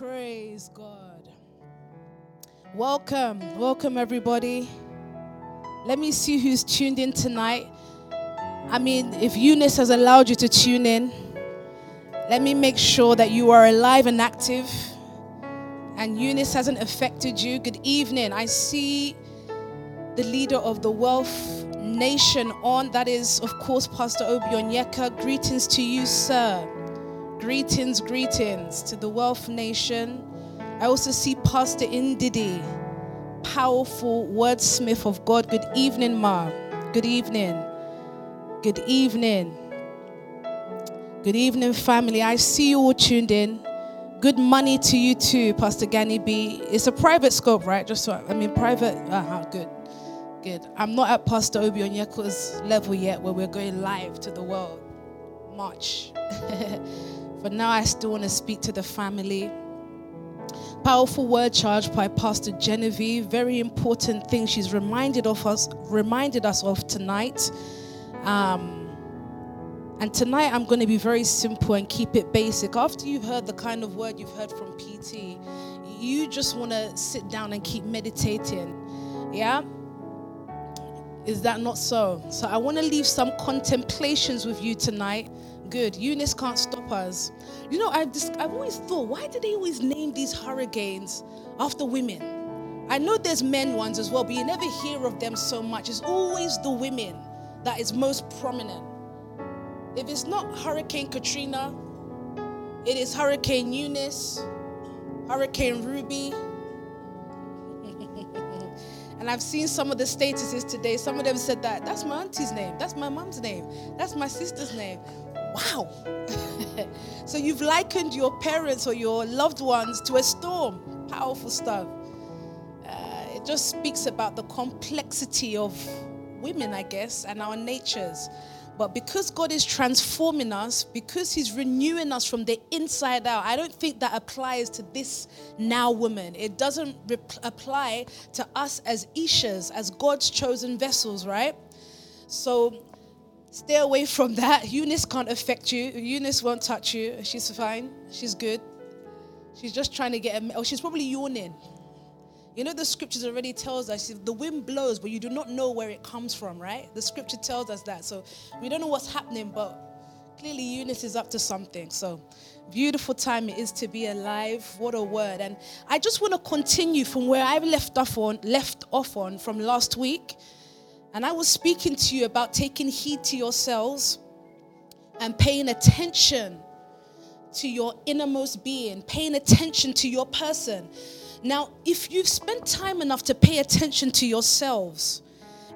Praise God. Welcome, welcome everybody. Let me see who's tuned in tonight. I mean, if Eunice has allowed you to tune in, let me make sure that you are alive and active and Eunice hasn't affected you. Good evening. I see the leader of the Wealth Nation on. That is, of course, Pastor Obi Onyeka. Greetings to you, sir. Greetings, greetings to the Wealth Nation. I also see Pastor Indidi, powerful wordsmith of God. Good evening, Ma. Good evening. Good evening. Good evening, family. I see you all tuned in. Good money to you too, Pastor Gani B. It's a private scope, right? Just so I mean, private. Uh-huh, good, good. I'm not at Pastor Obi Onyeka's level yet, where we're going live to the world. Much. but now I still want to speak to the family. Powerful word charge by Pastor Genevieve. Very important thing she's reminded of us, reminded us of tonight. Um, and tonight I'm going to be very simple and keep it basic. After you've heard the kind of word you've heard from PT, you just want to sit down and keep meditating. Yeah? Is that not so? So I want to leave some contemplations with you tonight. Good. Eunice can't stop us. You know, I've, just, I've always thought, why do they always name these hurricanes after women? I know there's men ones as well, but you never hear of them so much. It's always the women that is most prominent. If it's not Hurricane Katrina, it is Hurricane Eunice, Hurricane Ruby. and I've seen some of the statuses today. Some of them said that that's my auntie's name, that's my mom's name, that's my sister's name. Wow. so you've likened your parents or your loved ones to a storm. Powerful stuff. Uh, it just speaks about the complexity of women, I guess, and our natures. But because God is transforming us, because He's renewing us from the inside out, I don't think that applies to this now woman. It doesn't rep- apply to us as Ishas, as God's chosen vessels, right? So stay away from that. Eunice can't affect you. Eunice won't touch you. She's fine. She's good. She's just trying to get a. Oh, she's probably yawning. You know, the scriptures already tells us the wind blows, but you do not know where it comes from, right? The scripture tells us that. So we don't know what's happening, but clearly Eunice is up to something. So beautiful time it is to be alive. What a word. And I just want to continue from where I left off on, left off on from last week. And I was speaking to you about taking heed to yourselves and paying attention to your innermost being, paying attention to your person. Now, if you've spent time enough to pay attention to yourselves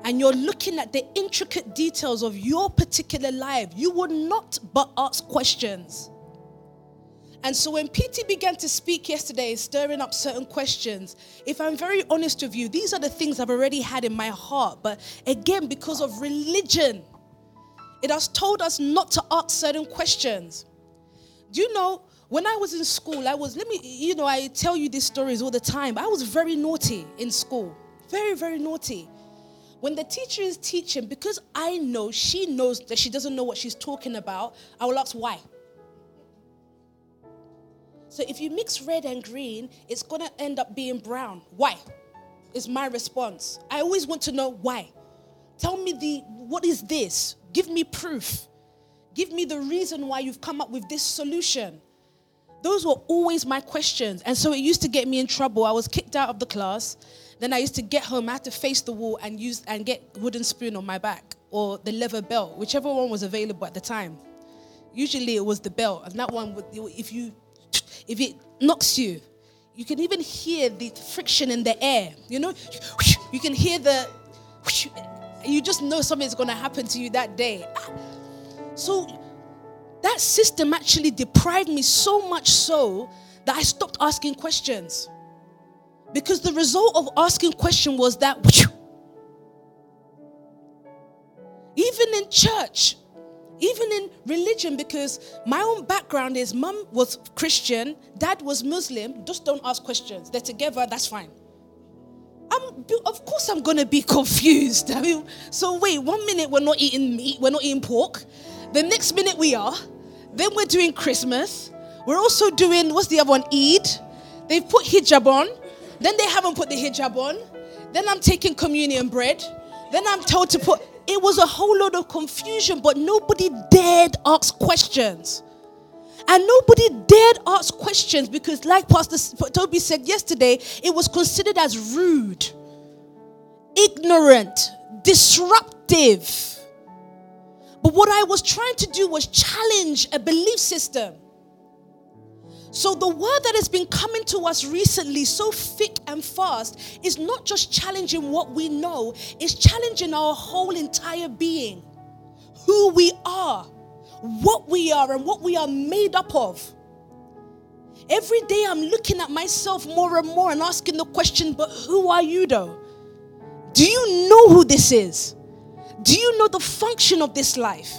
and you're looking at the intricate details of your particular life, you would not but ask questions. And so when PT began to speak yesterday, stirring up certain questions, if I'm very honest with you, these are the things I've already had in my heart. But again, because of religion, it has told us not to ask certain questions. Do you know when I was in school, I was, let me, you know, I tell you these stories all the time. I was very naughty in school. Very, very naughty. When the teacher is teaching, because I know she knows that she doesn't know what she's talking about, I will ask why. So if you mix red and green, it's gonna end up being brown. Why? Is my response. I always want to know why. Tell me the what is this? Give me proof. Give me the reason why you've come up with this solution. Those were always my questions. And so it used to get me in trouble. I was kicked out of the class. Then I used to get home, I had to face the wall and use and get wooden spoon on my back or the leather belt, whichever one was available at the time. Usually it was the belt, and that one would if you if it knocks you, you can even hear the friction in the air. You know, you can hear the you just know something's gonna happen to you that day. Ah. So that system actually deprived me so much so that I stopped asking questions. Because the result of asking question was that even in church, even in religion, because my own background is mum was Christian, dad was Muslim, just don't ask questions. They're together, that's fine. I'm, of course, I'm gonna be confused. I mean, so wait, one minute we're not eating meat, we're not eating pork, the next minute we are. Then we're doing Christmas. We're also doing, what's the other one? Eid. They've put hijab on, then they haven't put the hijab on. Then I'm taking communion bread. Then I'm told to put. It was a whole lot of confusion, but nobody dared ask questions. And nobody dared ask questions because, like Pastor Toby said yesterday, it was considered as rude, ignorant, disruptive. But what I was trying to do was challenge a belief system. So, the word that has been coming to us recently, so thick and fast, is not just challenging what we know, it's challenging our whole entire being, who we are, what we are, and what we are made up of. Every day I'm looking at myself more and more and asking the question, but who are you though? Do you know who this is? Do you know the function of this life?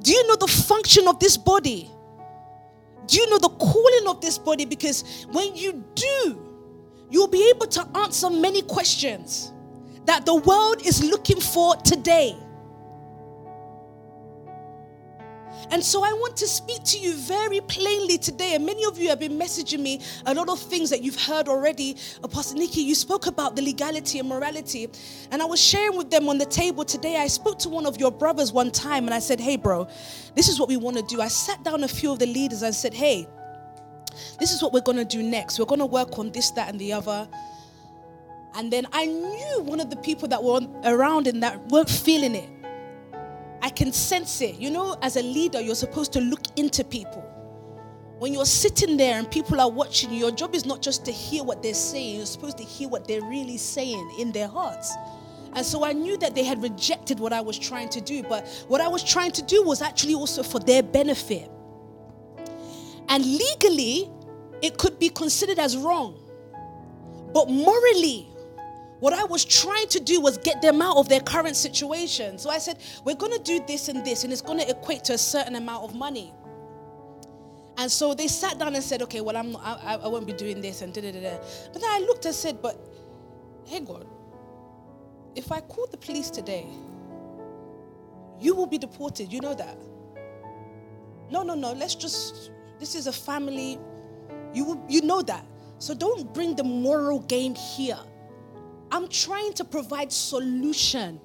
Do you know the function of this body? Do you know the calling of this body? Because when you do, you'll be able to answer many questions that the world is looking for today. And so I want to speak to you very plainly today. And many of you have been messaging me a lot of things that you've heard already. Apostle Nikki, you spoke about the legality and morality. And I was sharing with them on the table today. I spoke to one of your brothers one time and I said, Hey, bro, this is what we want to do. I sat down a few of the leaders and said, Hey, this is what we're going to do next. We're going to work on this, that, and the other. And then I knew one of the people that were around in that weren't feeling it. I can sense it. You know, as a leader, you're supposed to look into people. When you're sitting there and people are watching you, your job is not just to hear what they're saying, you're supposed to hear what they're really saying in their hearts. And so I knew that they had rejected what I was trying to do, but what I was trying to do was actually also for their benefit. And legally, it could be considered as wrong. But morally, what I was trying to do was get them out of their current situation. So I said, We're going to do this and this, and it's going to equate to a certain amount of money. And so they sat down and said, Okay, well, I'm not, I, I won't be doing this, and da da da. But then I looked and said, But hey, God, if I call the police today, you will be deported. You know that. No, no, no. Let's just, this is a family. You, will, you know that. So don't bring the moral game here. I'm trying to provide solution.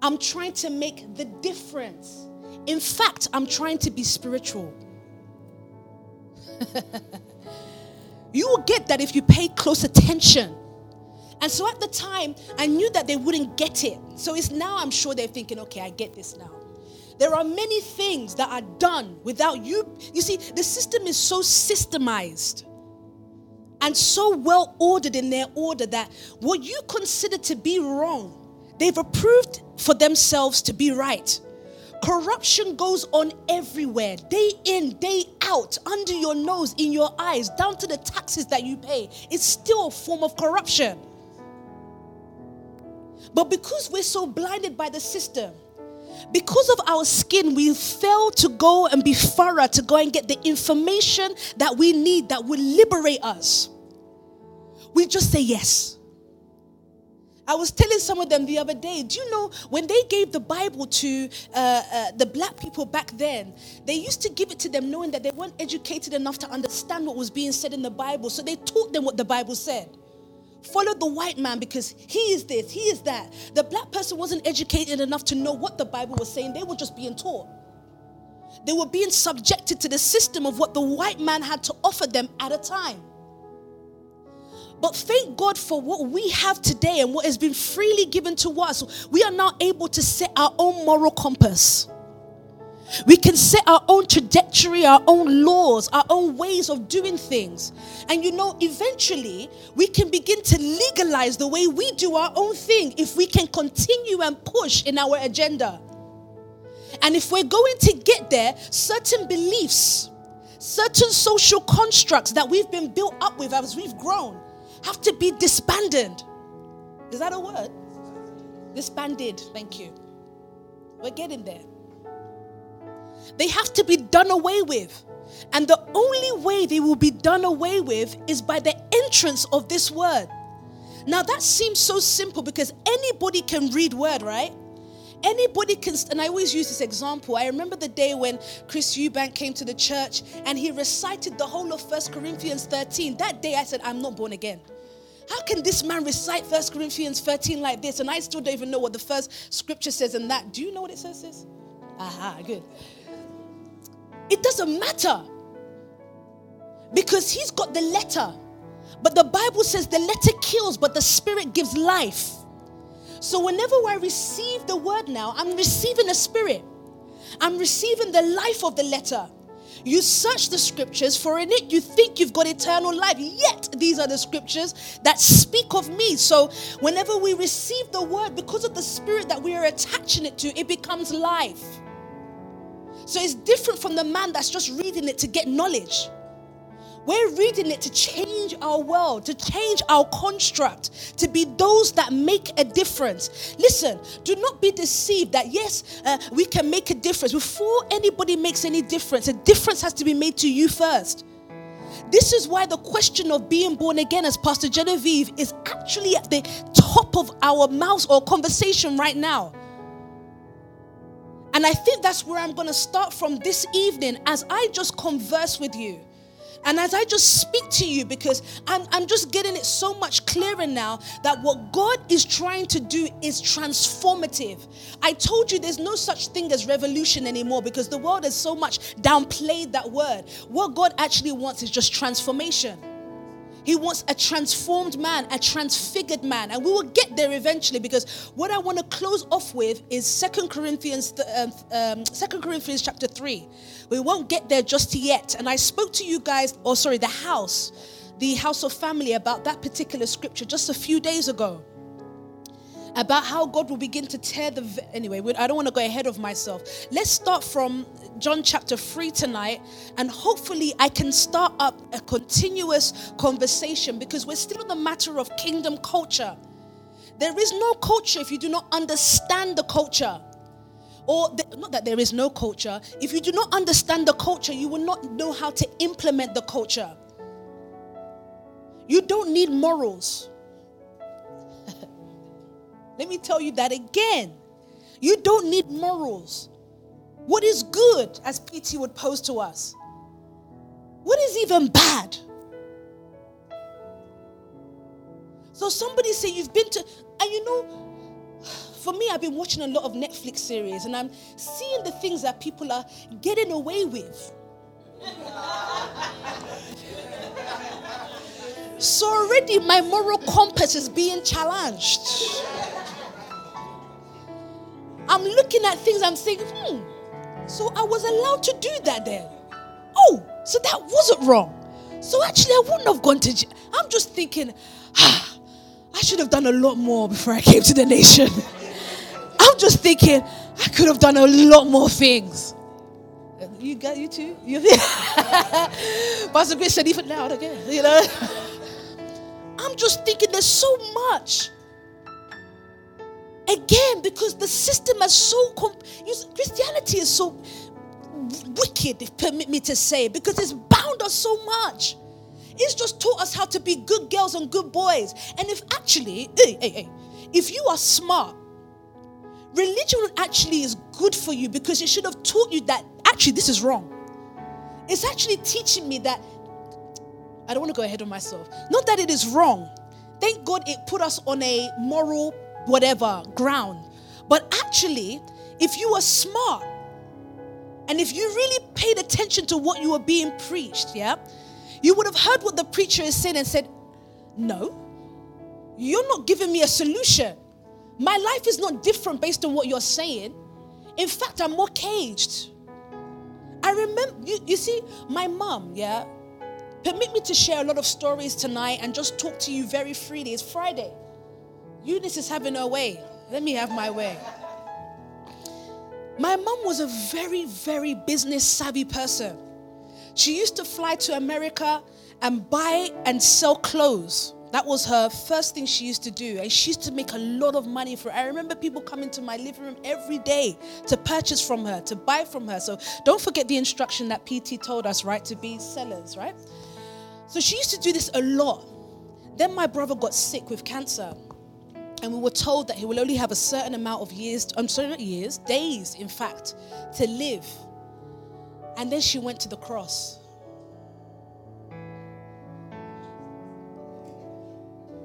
I'm trying to make the difference. In fact, I'm trying to be spiritual. you will get that if you pay close attention. And so at the time, I knew that they wouldn't get it. So it's now I'm sure they're thinking, okay, I get this now. There are many things that are done without you. You see, the system is so systemized and so well ordered in their order that what you consider to be wrong, they've approved for themselves to be right. Corruption goes on everywhere, day in, day out, under your nose, in your eyes, down to the taxes that you pay. It's still a form of corruption. But because we're so blinded by the system, because of our skin, we fail to go and be thorough to go and get the information that we need that will liberate us. We just say yes. I was telling some of them the other day, do you know when they gave the Bible to uh, uh, the black people back then, they used to give it to them knowing that they weren't educated enough to understand what was being said in the Bible. So they taught them what the Bible said. Follow the white man because he is this, he is that. The black person wasn't educated enough to know what the Bible was saying, they were just being taught. They were being subjected to the system of what the white man had to offer them at a time. But thank God for what we have today and what has been freely given to us. We are now able to set our own moral compass. We can set our own trajectory, our own laws, our own ways of doing things. And you know, eventually, we can begin to legalize the way we do our own thing if we can continue and push in our agenda. And if we're going to get there, certain beliefs, certain social constructs that we've been built up with as we've grown have to be disbanded. Is that a word? Disbanded. Thank you. We're getting there. They have to be done away with. And the only way they will be done away with is by the entrance of this word. Now, that seems so simple because anybody can read word, right? Anybody can, and I always use this example. I remember the day when Chris Eubank came to the church and he recited the whole of First Corinthians 13. That day I said, I'm not born again. How can this man recite First Corinthians 13 like this? And I still don't even know what the first scripture says in that. Do you know what it says? Aha, good. It doesn't matter because he's got the letter. But the Bible says the letter kills, but the spirit gives life. So whenever I receive the word now, I'm receiving a spirit. I'm receiving the life of the letter. You search the scriptures, for in it you think you've got eternal life. Yet these are the scriptures that speak of me. So whenever we receive the word, because of the spirit that we are attaching it to, it becomes life. So it's different from the man that's just reading it to get knowledge. We're reading it to change our world, to change our construct, to be those that make a difference. Listen, do not be deceived that yes, uh, we can make a difference. Before anybody makes any difference, a difference has to be made to you first. This is why the question of being born again, as Pastor Genevieve, is actually at the top of our mouths or conversation right now. And I think that's where I'm going to start from this evening as I just converse with you. And as I just speak to you, because I'm, I'm just getting it so much clearer now that what God is trying to do is transformative. I told you there's no such thing as revolution anymore because the world has so much downplayed that word. What God actually wants is just transformation. He wants a transformed man, a transfigured man. And we will get there eventually because what I want to close off with is Second Corinthians, um, um, 2 Corinthians chapter 3. We won't get there just yet. And I spoke to you guys, or sorry, the house, the house of family about that particular scripture just a few days ago about how God will begin to tear the. Anyway, I don't want to go ahead of myself. Let's start from John chapter 3 tonight, and hopefully, I can start up a continuous conversation because we're still on the matter of kingdom culture. There is no culture if you do not understand the culture. Or, the, not that there is no culture, if you do not understand the culture, you will not know how to implement the culture. You don't need morals. Let me tell you that again. You don't need morals. What is good, as PT would pose to us? What is even bad? So somebody say you've been to, and you know, for me, I've been watching a lot of Netflix series and I'm seeing the things that people are getting away with. so already my moral compass is being challenged. I'm looking at things, I'm saying, hmm, so I was allowed to do that then. Oh, so that wasn't wrong. So actually, I wouldn't have gone to jail. I'm just thinking, ah, I should have done a lot more before I came to the nation. I'm just thinking, I could have done a lot more things. You got you too? You Pastor Grace said even loud again, you know. I'm just thinking there's so much Again, because the system is so, comp- Christianity is so wicked, if permit me to say, because it's bound us so much. It's just taught us how to be good girls and good boys. And if actually, hey, hey, hey, if you are smart, religion actually is good for you because it should have taught you that actually this is wrong. It's actually teaching me that I don't want to go ahead of myself. Not that it is wrong. Thank God it put us on a moral whatever ground. But actually, if you were smart and if you really paid attention to what you were being preached, yeah, you would have heard what the preacher is saying and said, No, you're not giving me a solution. My life is not different based on what you're saying. In fact, I'm more caged. I remember, you, you see, my mom, yeah, permit me to share a lot of stories tonight and just talk to you very freely. It's Friday. Eunice is having her way. Let me have my way. My mom was a very, very business savvy person. She used to fly to America and buy and sell clothes. That was her first thing she used to do. And she used to make a lot of money for it. I remember people coming to my living room every day to purchase from her, to buy from her. So don't forget the instruction that PT told us, right? To be sellers, right? So she used to do this a lot. Then my brother got sick with cancer. And we were told that he will only have a certain amount of years, I'm sorry, not years, days, in fact, to live. And then she went to the cross.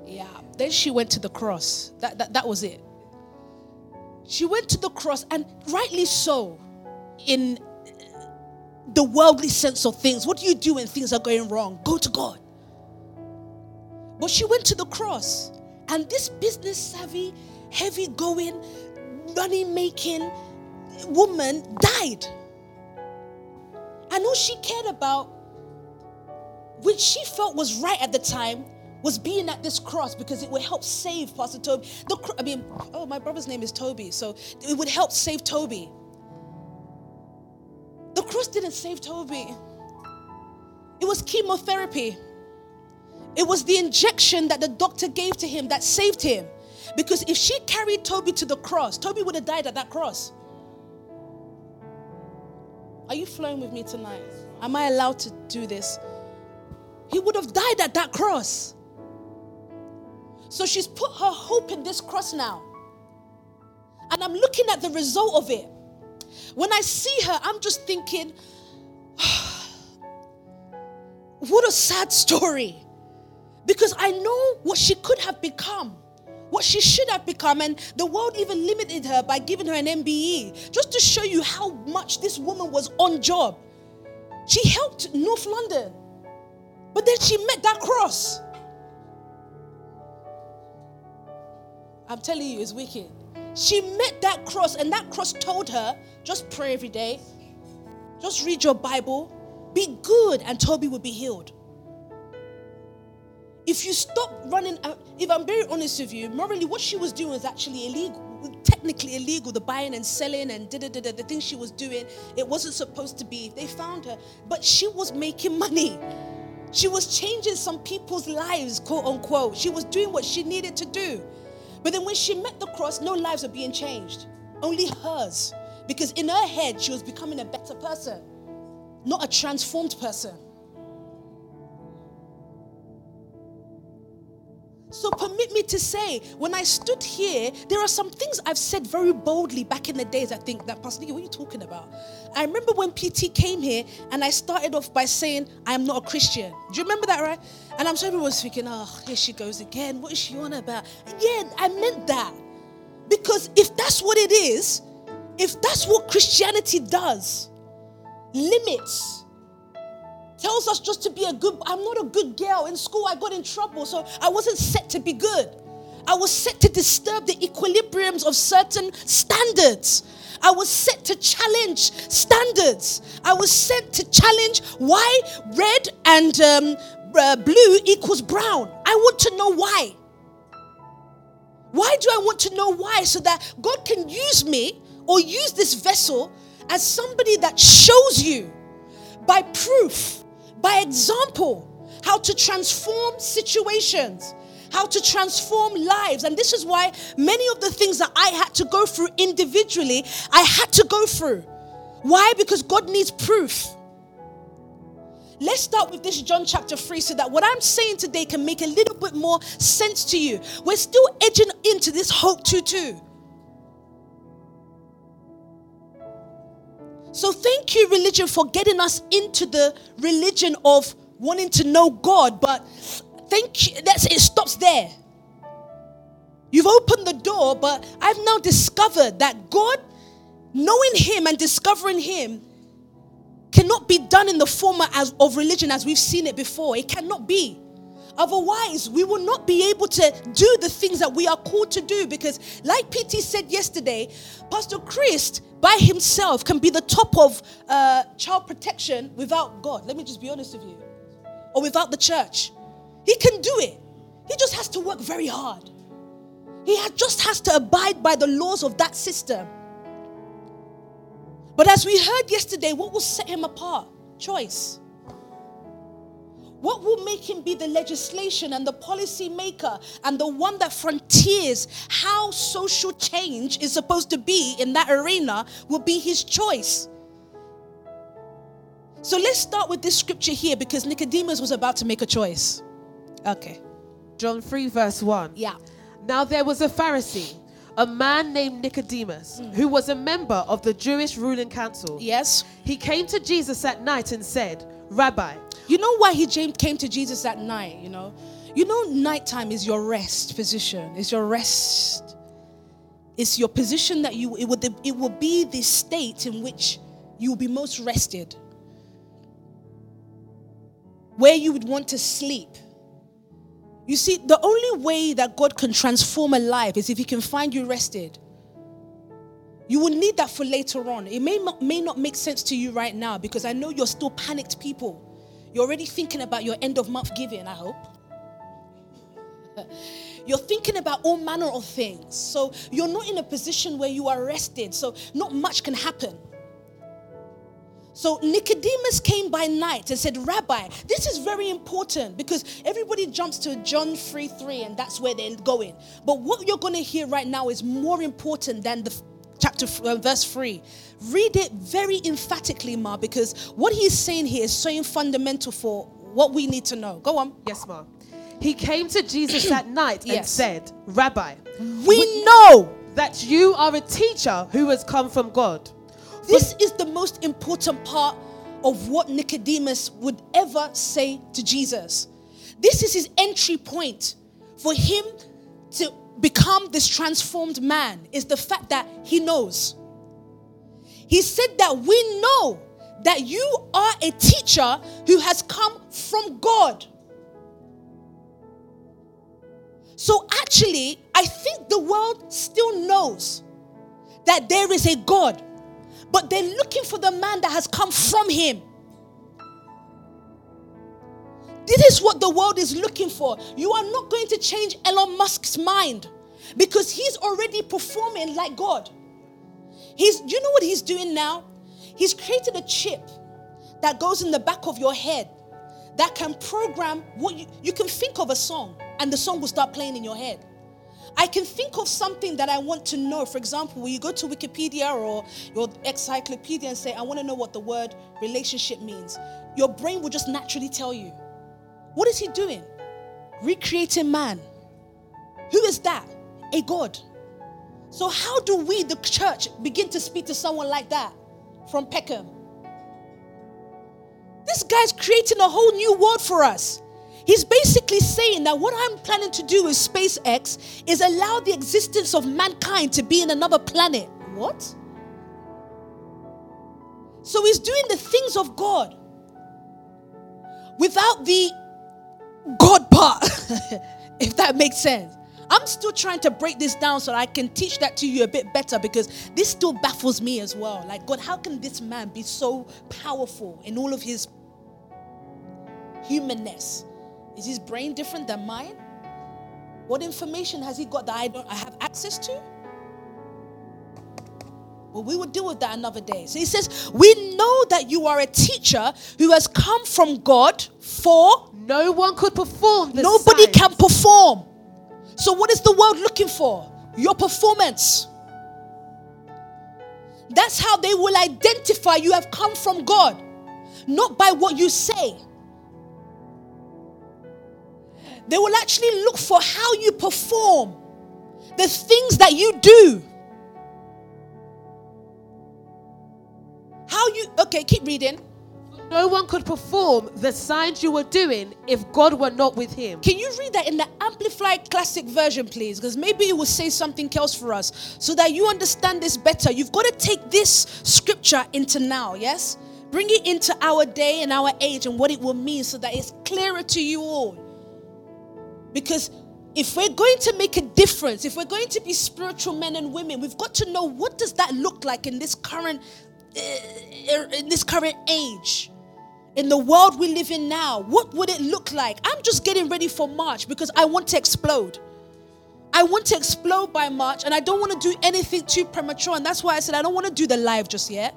Yeah, then she went to the cross. That, that, that was it. She went to the cross, and rightly so, in the worldly sense of things. What do you do when things are going wrong? Go to God. But she went to the cross, and this business savvy, heavy going, money making woman died. And all she cared about, which she felt was right at the time, was being at this cross because it would help save Pastor Toby. The, I mean, oh, my brother's name is Toby, so it would help save Toby. The cross didn't save Toby, it was chemotherapy. It was the injection that the doctor gave to him that saved him. Because if she carried Toby to the cross, Toby would have died at that cross. Are you flowing with me tonight? Am I allowed to do this? He would have died at that cross. So she's put her hope in this cross now. And I'm looking at the result of it. When I see her, I'm just thinking, what a sad story. Because I know what she could have become, what she should have become. And the world even limited her by giving her an MBE, just to show you how much this woman was on job. She helped North London, but then she met that cross. I'm telling you, it's wicked. She met that cross, and that cross told her just pray every day, just read your Bible, be good, and Toby will be healed. If you stop running, if I'm very honest with you, morally, what she was doing was actually illegal, technically illegal. The buying and selling and da da da the things she was doing, it wasn't supposed to be. They found her, but she was making money. She was changing some people's lives, quote unquote. She was doing what she needed to do. But then when she met the cross, no lives are being changed, only hers. Because in her head, she was becoming a better person, not a transformed person. So permit me to say, when I stood here, there are some things I've said very boldly back in the days. I think that Pastor Nicky, what are you talking about? I remember when PT came here and I started off by saying, I am not a Christian. Do you remember that, right? And I'm sure everyone was thinking, oh, here she goes again. What is she on about? Yeah, I meant that. Because if that's what it is, if that's what Christianity does, limits, tells us just to be a good i'm not a good girl. In school i got in trouble so i wasn't set to be good. I was set to disturb the equilibriums of certain standards. I was set to challenge standards. I was set to challenge why red and um, uh, blue equals brown. I want to know why. Why do i want to know why? So that god can use me or use this vessel as somebody that shows you by proof by example how to transform situations, how to transform lives. And this is why many of the things that I had to go through individually, I had to go through. Why? Because God needs proof. Let's start with this John chapter 3 so that what I'm saying today can make a little bit more sense to you. We're still edging into this Hope 22. So thank you, religion, for getting us into the religion of wanting to know God. But thank you, that's it stops there. You've opened the door, but I've now discovered that God, knowing Him and discovering Him, cannot be done in the format as, of religion as we've seen it before. It cannot be. Otherwise, we will not be able to do the things that we are called to do because, like PT said yesterday, Pastor Chris by himself can be the top of uh, child protection without God. Let me just be honest with you. Or without the church. He can do it. He just has to work very hard. He just has to abide by the laws of that system. But as we heard yesterday, what will set him apart? Choice. What will make him be the legislation and the policy maker and the one that frontiers how social change is supposed to be in that arena will be his choice. So let's start with this scripture here because Nicodemus was about to make a choice. Okay. John 3, verse 1. Yeah. Now there was a Pharisee, a man named Nicodemus, hmm. who was a member of the Jewish ruling council. Yes. He came to Jesus at night and said, Rabbi, You know why he came to Jesus at night, you know? You know, nighttime is your rest position. It's your rest. It's your position that you it would it will be the state in which you will be most rested. Where you would want to sleep. You see, the only way that God can transform a life is if He can find you rested. You will need that for later on. It may may not make sense to you right now because I know you're still panicked people. You're already thinking about your end of month giving, I hope. You're thinking about all manner of things. So you're not in a position where you are rested. So not much can happen. So Nicodemus came by night and said, Rabbi, this is very important because everybody jumps to John 3 3 and that's where they're going. But what you're going to hear right now is more important than the chapter uh, verse 3 read it very emphatically ma because what he's saying here is so fundamental for what we need to know go on yes, ma. He came to Jesus at night and Yes. said, Rabbi, we know that you are a teacher who has come from God. this is the most important part of what nicodemus would ever say to jesus this is his entry point for him to become this transformed man is the fact that he knows he said that we know that you are a teacher who has come from God. So, actually, I think the world still knows that there is a God, but they're looking for the man that has come from him. This is what the world is looking for. You are not going to change Elon Musk's mind because he's already performing like God. He's, do you know what he's doing now? He's created a chip that goes in the back of your head that can program what you, you can think of a song and the song will start playing in your head. I can think of something that I want to know. For example, when you go to Wikipedia or your encyclopedia and say, I want to know what the word relationship means, your brain will just naturally tell you. What is he doing? Recreating man. Who is that? A God. So, how do we, the church, begin to speak to someone like that from Peckham? This guy's creating a whole new world for us. He's basically saying that what I'm planning to do with SpaceX is allow the existence of mankind to be in another planet. What? So he's doing the things of God without the God part, if that makes sense. I'm still trying to break this down so I can teach that to you a bit better because this still baffles me as well. Like, God, how can this man be so powerful in all of his humanness? Is his brain different than mine? What information has he got that I don't I have access to? Well, we will deal with that another day. So he says, We know that you are a teacher who has come from God for No one could perform nobody signs. can perform. So, what is the world looking for? Your performance. That's how they will identify you have come from God, not by what you say. They will actually look for how you perform, the things that you do. How you, okay, keep reading. No one could perform the signs you were doing if God were not with him. Can you read that in the Amplified Classic version, please? Because maybe it will say something else for us so that you understand this better. You've got to take this scripture into now, yes? Bring it into our day and our age and what it will mean so that it's clearer to you all. Because if we're going to make a difference, if we're going to be spiritual men and women, we've got to know what does that look like in this current uh, in this current age in the world we live in now, what would it look like? I'm just getting ready for March because I want to explode. I want to explode by March and I don't want to do anything too premature. And that's why I said I don't want to do the live just yet.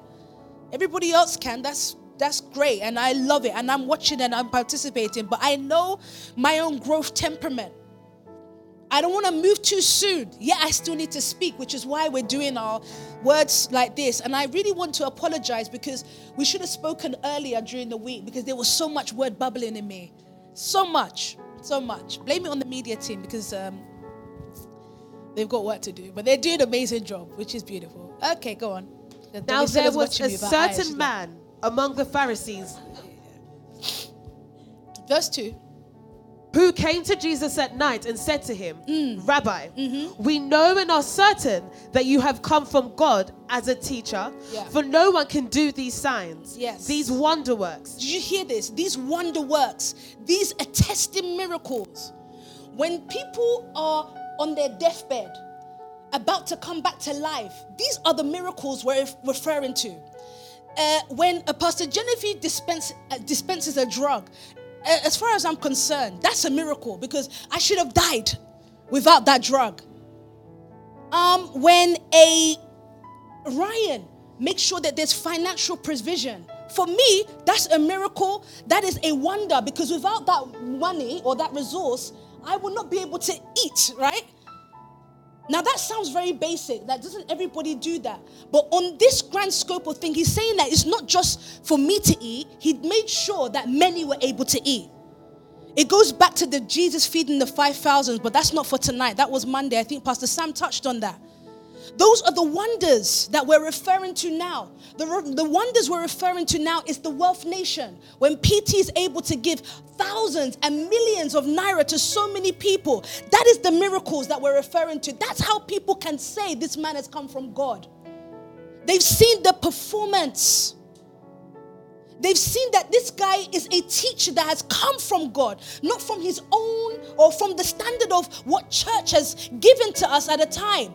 Everybody else can. That's that's great and I love it and I'm watching and I'm participating, but I know my own growth temperament. I don't want to move too soon. Yeah, I still need to speak, which is why we're doing our words like this. And I really want to apologize because we should have spoken earlier during the week because there was so much word bubbling in me. So much, so much. Blame it on the media team because um, They've got work to do, but they're doing an amazing job, which is beautiful. Okay, go on. The- Now there was a me, but I actually- certain man among the Pharisees Verse 2. Who came to Jesus at night and said to him, Mm. Rabbi, Mm-hmm. we know and are certain that you have come from God as a teacher, Yeah. for no one can do these signs, Yes. these wonder works. Did you hear this? These wonder works, these attesting miracles. When people are on their deathbed, about to come back to life, these are the miracles we're referring to. Uh, when a Pastor Genevieve dispense, uh, dispenses a drug, as far as I'm concerned, that's a miracle because I should have died without that drug. Um, when a Ryan makes sure that there's financial provision. For me, that's a miracle. That is a wonder because without that money or that resource, I would not be able to eat, right? Now that sounds very basic. That doesn't everybody do that? But on this grand scope of thing, he's saying that it's not just for me to eat. He made sure that many were able to eat. It goes back to the Jesus feeding the 5,000, but that's not for tonight. That was Monday. I think Pastor Sam touched on that. Those are the wonders that we're referring to now. The, the wonders we're referring to now is the wealth nation. When PT is able to give thousands and millions of naira to so many people, that is the miracles that we're referring to. That's how people can say this man has come from God. They've seen the performance. They've seen that this guy is a teacher that has come from God, not from his own or from the standard of what church has given to us at a time.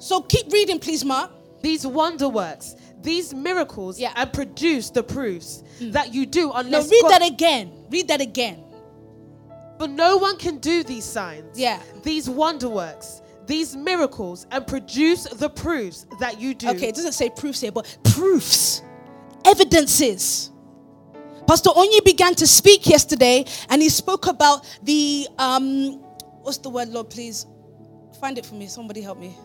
So keep reading, please, Mark. These wonder works, these miracles, Yeah. and produce the proofs that you do No, read God- that again. Read that again. But no one can do these signs, Yeah. these wonder works, these miracles, and produce the proofs that you do. Okay, it doesn't say proofs here, but proofs, evidences. Pastor Onyi began to speak yesterday, and he spoke about the um, what's the word, Lord? Please find it for me. Somebody help me.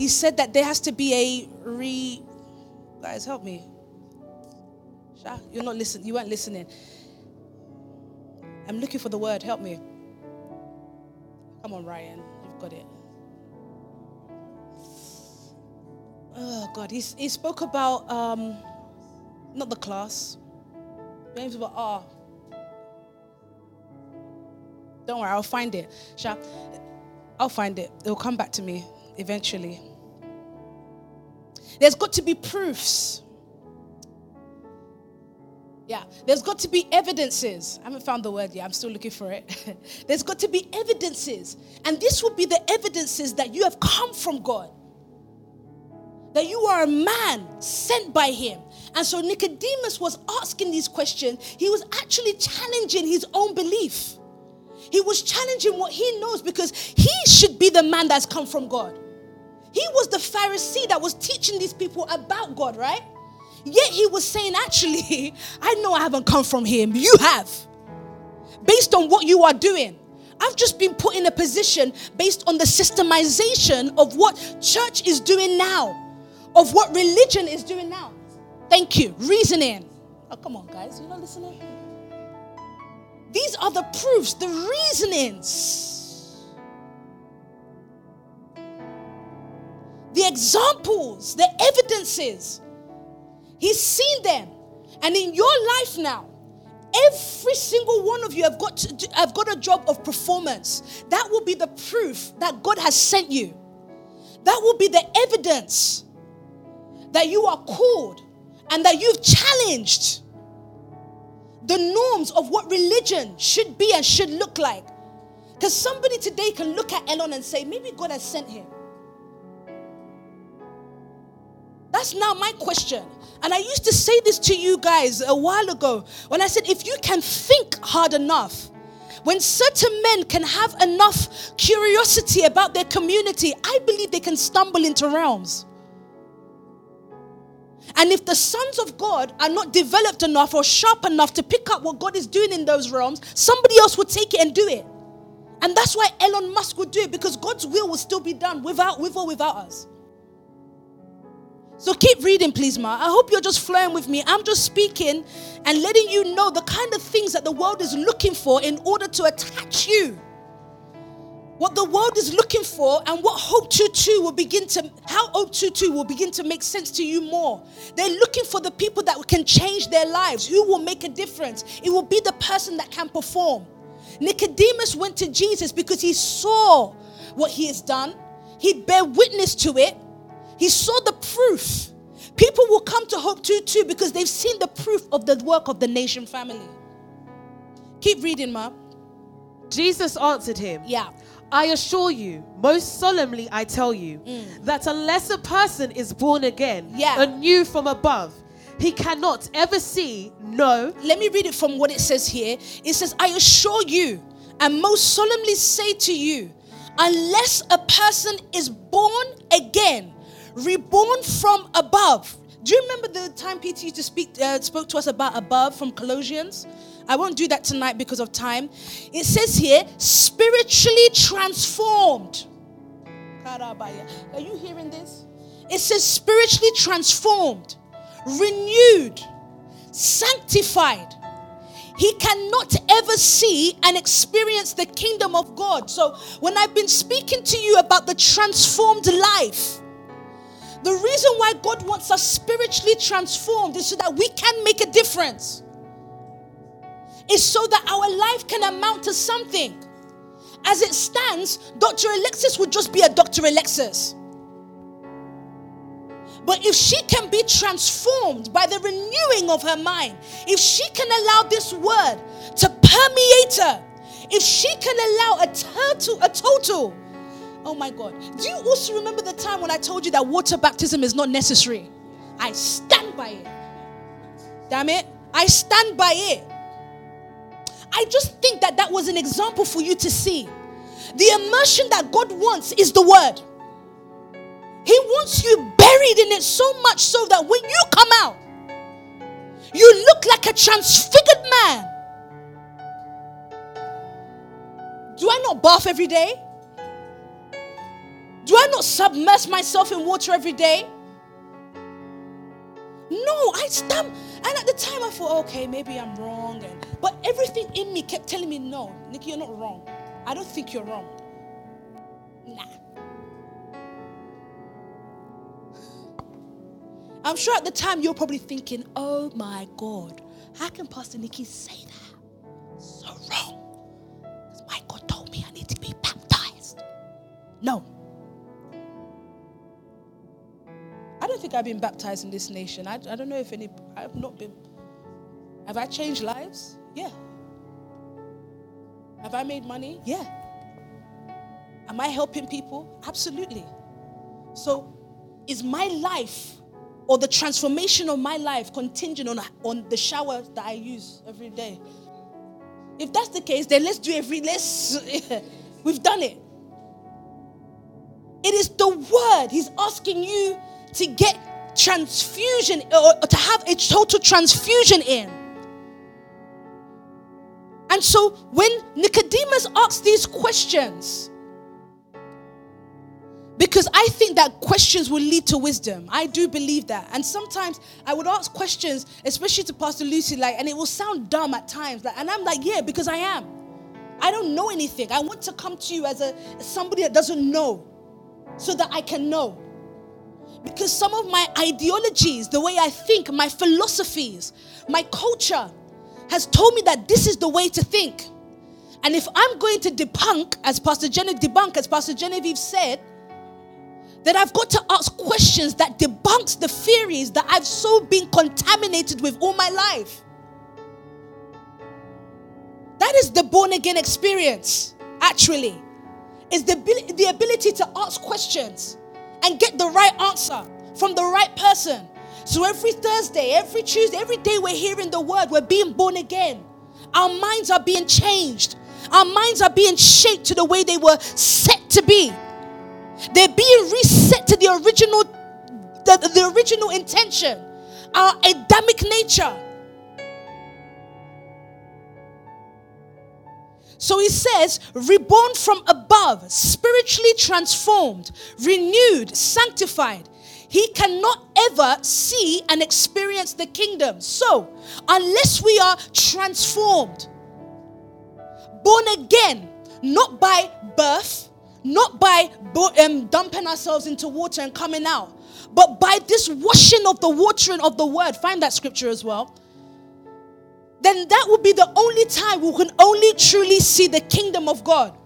He said that there has to be a re. Guys, help me. You're not listening. You weren't listening. I'm looking for the word. Help me. Come on, Ryan. You've got it. Oh God, he, he spoke about um, not the class. James about ah. Don't worry, I'll find it. Sha, I'll find it. It'll come back to me eventually. There's got to be proofs. Yeah, there's got to be evidences. I haven't found the word yet. I'm still looking for it. there's got to be evidences. And this will be the evidences that you have come from God. That you are a man sent by him. And so Nicodemus was asking these questions. He was actually challenging his own belief. He was challenging what he knows because he should be the man that's come from God. He was the Pharisee that was teaching these people about God, right? Yet he was saying, actually, I know I haven't come from him. You have. Based on what you are doing. I've just been put in a position based on the systemization of what church is doing now, of what religion is doing now. Thank you. Reasoning. Oh, come on, guys. You're not listening? These are the proofs, the reasonings, the examples, the evidences. He's seen them. And in your life now, every single one of you have got to, have got a job of performance. That will be the proof that God has sent you. That will be the evidence that you are called and that you've challenged the norms of what religion should be and should look like. Because somebody today can look at Elon and say, maybe God has sent him. That's now my question. And I used to say this to you guys a while ago when I said, if you can think hard enough, when certain men can have enough curiosity about their community, I believe they can stumble into realms. And if the sons of God are not developed enough or sharp enough to pick up what God is doing in those realms, somebody else will take it and do it. And that's why Elon Musk would do it because God's will will still be done without with or without us. So keep reading, please, Ma. I hope you're just flowing with me. I'm just speaking and letting you know the kind of things that the world is looking for in order to attach you. what the world is looking for and what Hope 22 will begin to, how Hope 22 will begin to make sense to you more. They're looking for the people that can change their lives, who will make a difference. It will be the person that can perform. Nicodemus went to Jesus because he saw what he has done, he bear witness to it, he saw the proof. People will come to Hope 22 because they've seen the proof of the work of the nation family. Keep reading, Ma. Jesus answered him. Yeah. I assure you, most solemnly I tell you, mm. that unless a person is born again, yeah. anew from above, he cannot ever see, no. Let me read it from what it says here. It says, I assure you, and most solemnly say to you, unless a person is born again, reborn from above. Do you remember the time Peter used to speak, uh, spoke to us about above from Colossians? I won't do that tonight because of time. It says here, spiritually transformed. Are you hearing this? It says spiritually transformed, renewed, sanctified. He cannot ever see and experience the kingdom of God. So, when I've been speaking to you about the transformed life, the reason why God wants us spiritually transformed is so that we can make a difference is so that our life can amount to something. As it stands, Dr. Alexis would just be a Dr. Alexis. But if she can be transformed by the renewing of her mind, if she can allow this word to permeate her, if she can allow a total, a total, oh my God. Do you also remember the time when I told you that water baptism is not necessary? I stand by it. Damn it. I stand by it. I just think that that was an example for you to see. The immersion that God wants is the word. He wants you buried in it so much so that when you come out, you look like a transfigured man. Do I not bath every day? Do I not submerge myself in water every day? No, I stand. And at the time, I thought, okay, maybe I'm wrong. And, but everything in me kept telling me, no, Nikki, you're not wrong. I don't think you're wrong. Nah. I'm sure at the time you're probably thinking, oh my God, how can Pastor Nikki say that? So wrong. Because my God told me I need to be baptized. No. Think I've been baptized in this nation. I, I don't know if any, I've not been. Have I changed lives? Yeah. Have I made money? Yeah. Am I helping people? Absolutely. So, is my life or the transformation of my life contingent on, on the shower that I use every day? If that's the case, then let's do every, let's, we've done it. It is the word. He's asking you to get transfusion or to have a total transfusion in. And so when Nicodemus asks these questions, because I think that questions will lead to wisdom. I do believe that. And sometimes I would ask questions, especially to Pastor Lucy, like, and it will sound dumb at times. Like, and I'm like, yeah, because I am. I don't know anything. I want to come to you as a somebody that doesn't know so that I can know. Because some of my ideologies, the way I think, my philosophies, my culture has told me that this is the way to think. And if I'm going to debunk, as Pastor Genevieve debunk, as Pastor Genevieve said, then I've got to ask questions that debunks the theories that I've so been contaminated with all my life. That is the born again experience, actually. Is the, the ability to ask questions and get the right answer from the right person. So every Thursday, every Tuesday, every day we're hearing the word, we're being born again. Our minds are being changed. Our minds are being shaped to the way they were set to be. They're being reset to the original the, the original intention, our Adamic nature. So he says, reborn from above, spiritually transformed, renewed, sanctified. He cannot ever see and experience the kingdom. So, unless we are transformed, born again, not by birth, not by um, dumping ourselves into water and coming out, but by this washing of the watering of the word. Find that scripture as well. Then that will be the only time we can only truly see the kingdom of God.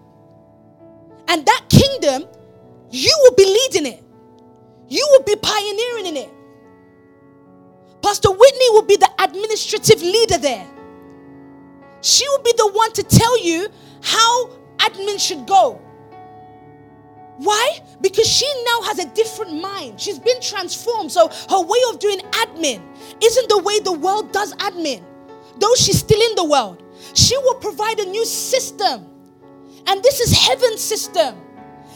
And that kingdom, you will be leading it, you will be pioneering in it. Pastor Whitney will be the administrative leader there. She will be the one to tell you how admin should go. Why? Because she now has a different mind. She's been transformed. So her way of doing admin isn't the way the world does admin. Though she's still in the world, she will provide a new system. And this is heaven's system.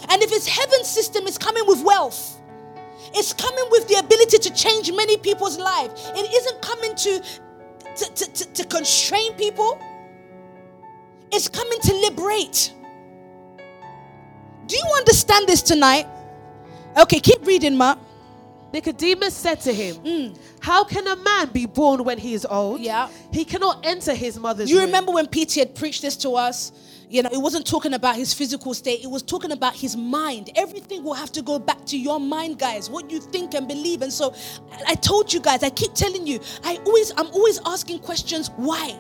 And if it's heaven's system, it's coming with wealth. It's coming with the ability to change many people's lives. It isn't coming to, to, to, to, to constrain people, it's coming to liberate. Do you understand this tonight? Okay, keep reading, Mark. Nicodemus said to him, mm. How can a man be born when he is old? Yeah. He cannot enter his mother's You remember when Peter had preached this to us? You know, it wasn't talking about his physical state, it was talking about his mind. Everything will have to go back to your mind, guys, what you think and believe. And so I told you guys, I keep telling you, I always I'm always asking questions, why?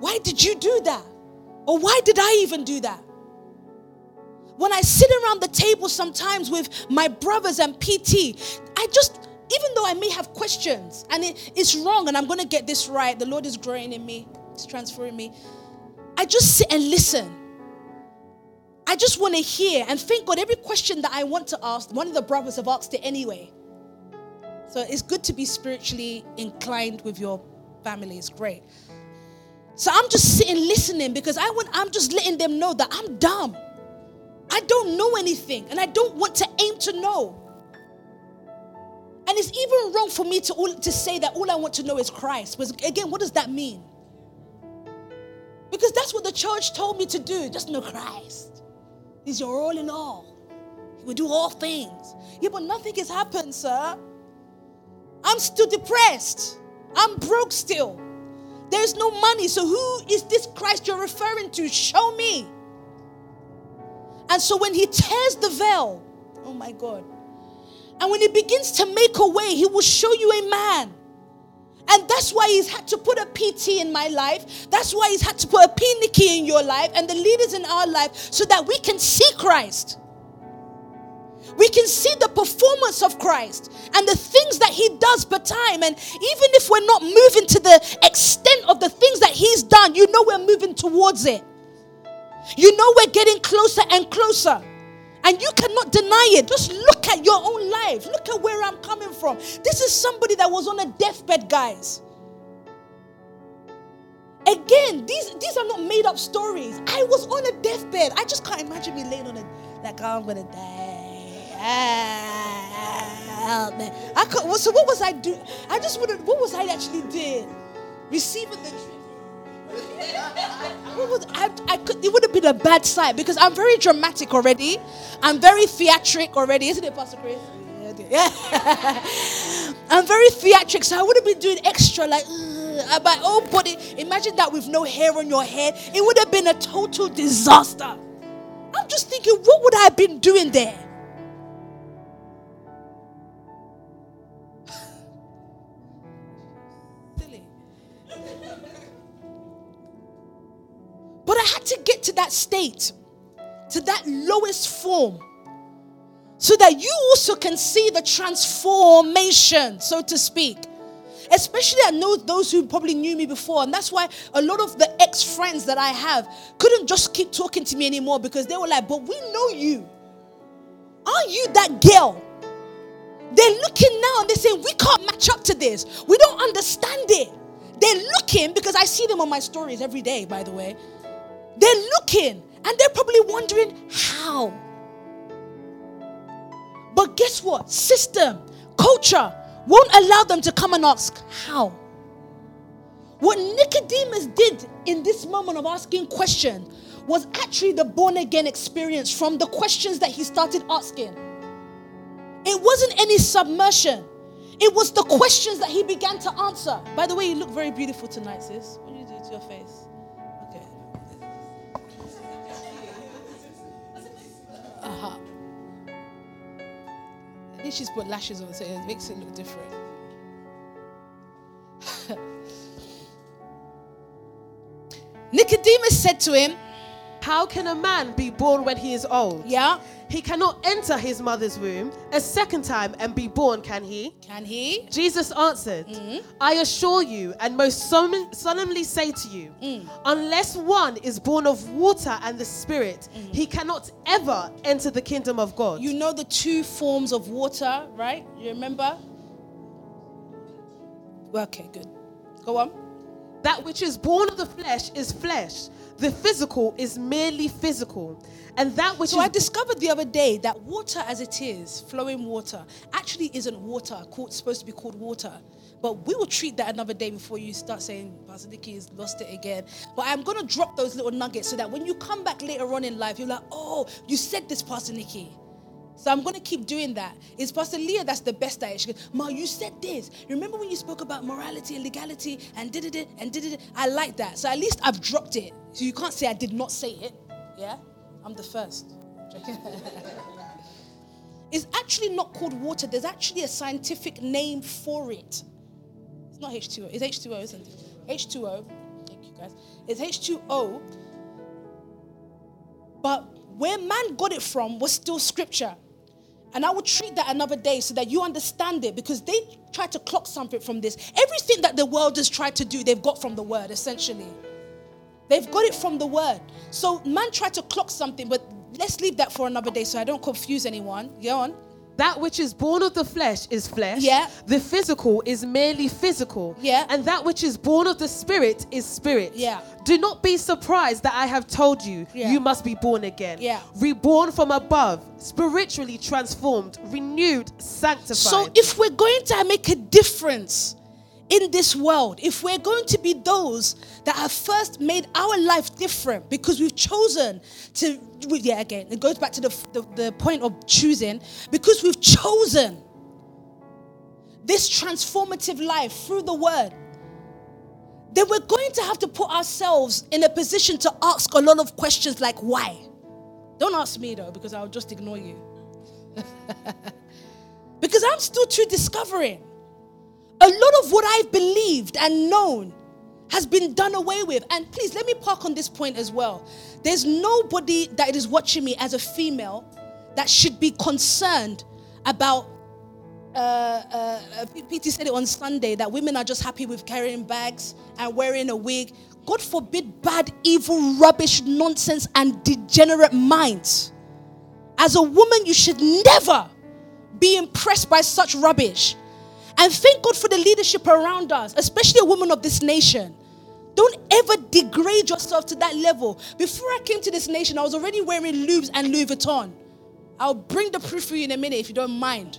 Why did you do that? Or why did I even do that? When I sit around the table sometimes with my brothers and PT, I just, even though I may have questions and it, it's wrong and I'm going to get this right, the Lord is growing in me, He's transferring me. I just sit and listen. I just want to hear and thank God every question that I want to ask, one of the brothers have asked it anyway. So it's good to be spiritually inclined with your family. It's great. So I'm just sitting listening because I want I'm just letting them know that I'm dumb. I don't know anything and I don't want to aim to know. And it's even wrong for me to, all, to say that all I want to know is Christ. Because again, what does that mean? Because that's what the church told me to do. Just know Christ. He's your all in all. He will do all things. Yeah, but nothing has happened, sir. I'm still depressed. I'm broke still. There's no money. So who is this Christ you're referring to? Show me. And so when he tears the veil, oh my God, and when he begins to make a way, he will show you a man. And that's why he's had to put a PT in my life. That's why he's had to put a Nikki in your life and the leaders in our life so that we can see Christ. We can see the performance of Christ and the things that he does per time. And even if we're not moving to the extent of the things that he's done, you know we're moving towards it. You know we're getting closer and closer. And you cannot deny it. Just look at your own life. Look at where I'm coming from. This is somebody that was on a deathbed, guys. Again, these, these are not made up stories. I was on a deathbed. I just can't imagine me laying on it like oh, I'm gonna die. Ah. I could, so what was I doing? I just wanted, what was I actually doing? Receiving the I, I could, it would have been a bad sight because I'm very dramatic already. I'm very theatric already, isn't it, Pastor Chris? Yeah. I'm very theatric, so I would have been doing extra, like, uh, own body. Imagine that with no hair on your head. It would have been a total disaster. I'm just thinking, what would I have been doing there? To get to that state, to that lowest form, so that you also can see the transformation, so to speak. Especially I know those who probably knew me before, and that's why a lot of the ex friends that I have couldn't just keep talking to me anymore because they were like, But we know you. Are you that girl? They're looking now and they're saying, We can't match up to this. We don't understand it. They're looking because I see them on my stories every day, by the way. They're looking and they're probably wondering how. But guess what? System, culture won't allow them to come and ask how. What Nicodemus did in this moment of asking question was actually the born again experience from the questions that he started asking. It wasn't any submersion. It was the questions that he began to answer. By the way, you look very beautiful tonight, sis. What do you do to your face? her up. I think she's put lashes on, so it makes it look different. Nicodemus said to him, how can a man be born when he is old? Yeah, He cannot enter his mother's womb a second time and be born, can he? can he? Jesus answered, mm. I assure you and most solemnly say to you, mm. unless one is born of water and the Spirit, mm. he cannot ever enter the kingdom of God. You know the two forms of water, right? You remember? Okay, good. Go on. That which is born of the flesh is flesh, the physical is merely physical. And that which So I discovered the other day that water as it is, flowing water, actually isn't water, called, supposed to be called water. But we will treat that another day before you start saying Pastor Nikki has lost it again. But I'm going to drop those little nuggets so that when you come back later on in life, you're like, oh, you said this, Pastor Nikki. So I'm going to keep doing that. It's Pastor Leah that's the best at it. She goes, Ma, you said this. Remember when you spoke about morality and legality and did it and did it? I like that. So at least I've dropped it. So you can't say I did not say it. Yeah? I'm the first. it's actually not called water. There's actually a scientific name for it. It's not H2O. It's H2O, isn't it? H2O. Thank you guys. It's H2O. But where man got it from was still scripture. And I will treat that another day so that you understand it because they try to clock something from this. Everything that the world has tried to do, they've got from the word, essentially. They've got it from the word. So man tried to clock something, but let's leave that for another day so I don't confuse anyone. Go on. That which is born of the flesh is flesh. Yeah. The physical is merely physical. Yeah. And that which is born of the spirit is spirit. Yeah. Do not be surprised that I have told you Yeah. you must be born again. Yeah. Reborn from above, spiritually transformed, renewed, sanctified. So if we're going to make a difference in this world, if we're going to be those that have first made our life different because we've chosen to, yeah, again, it goes back to the, the, the point of choosing, because we've chosen this transformative life through the word, then we're going to have to put ourselves in a position to ask a lot of questions like why. Don't ask me though, because I'll just ignore you. because I'm still too discovering. A lot of what I've believed and known has been done away with. And please let me park on this point as well. There's nobody that is watching me as a female that should be concerned about. Uh, uh, uh, PT said it on Sunday that women are just happy with carrying bags and wearing a wig. God forbid bad, evil, rubbish, nonsense, and degenerate minds. As a woman, you should never be impressed by such rubbish. And thank God for the leadership around us, especially a woman of this nation. Don't ever degrade yourself to that level. Before I came to this nation, I was already wearing Loubs and Louis Vuitton. I'll bring the proof for you in a minute if you don't mind.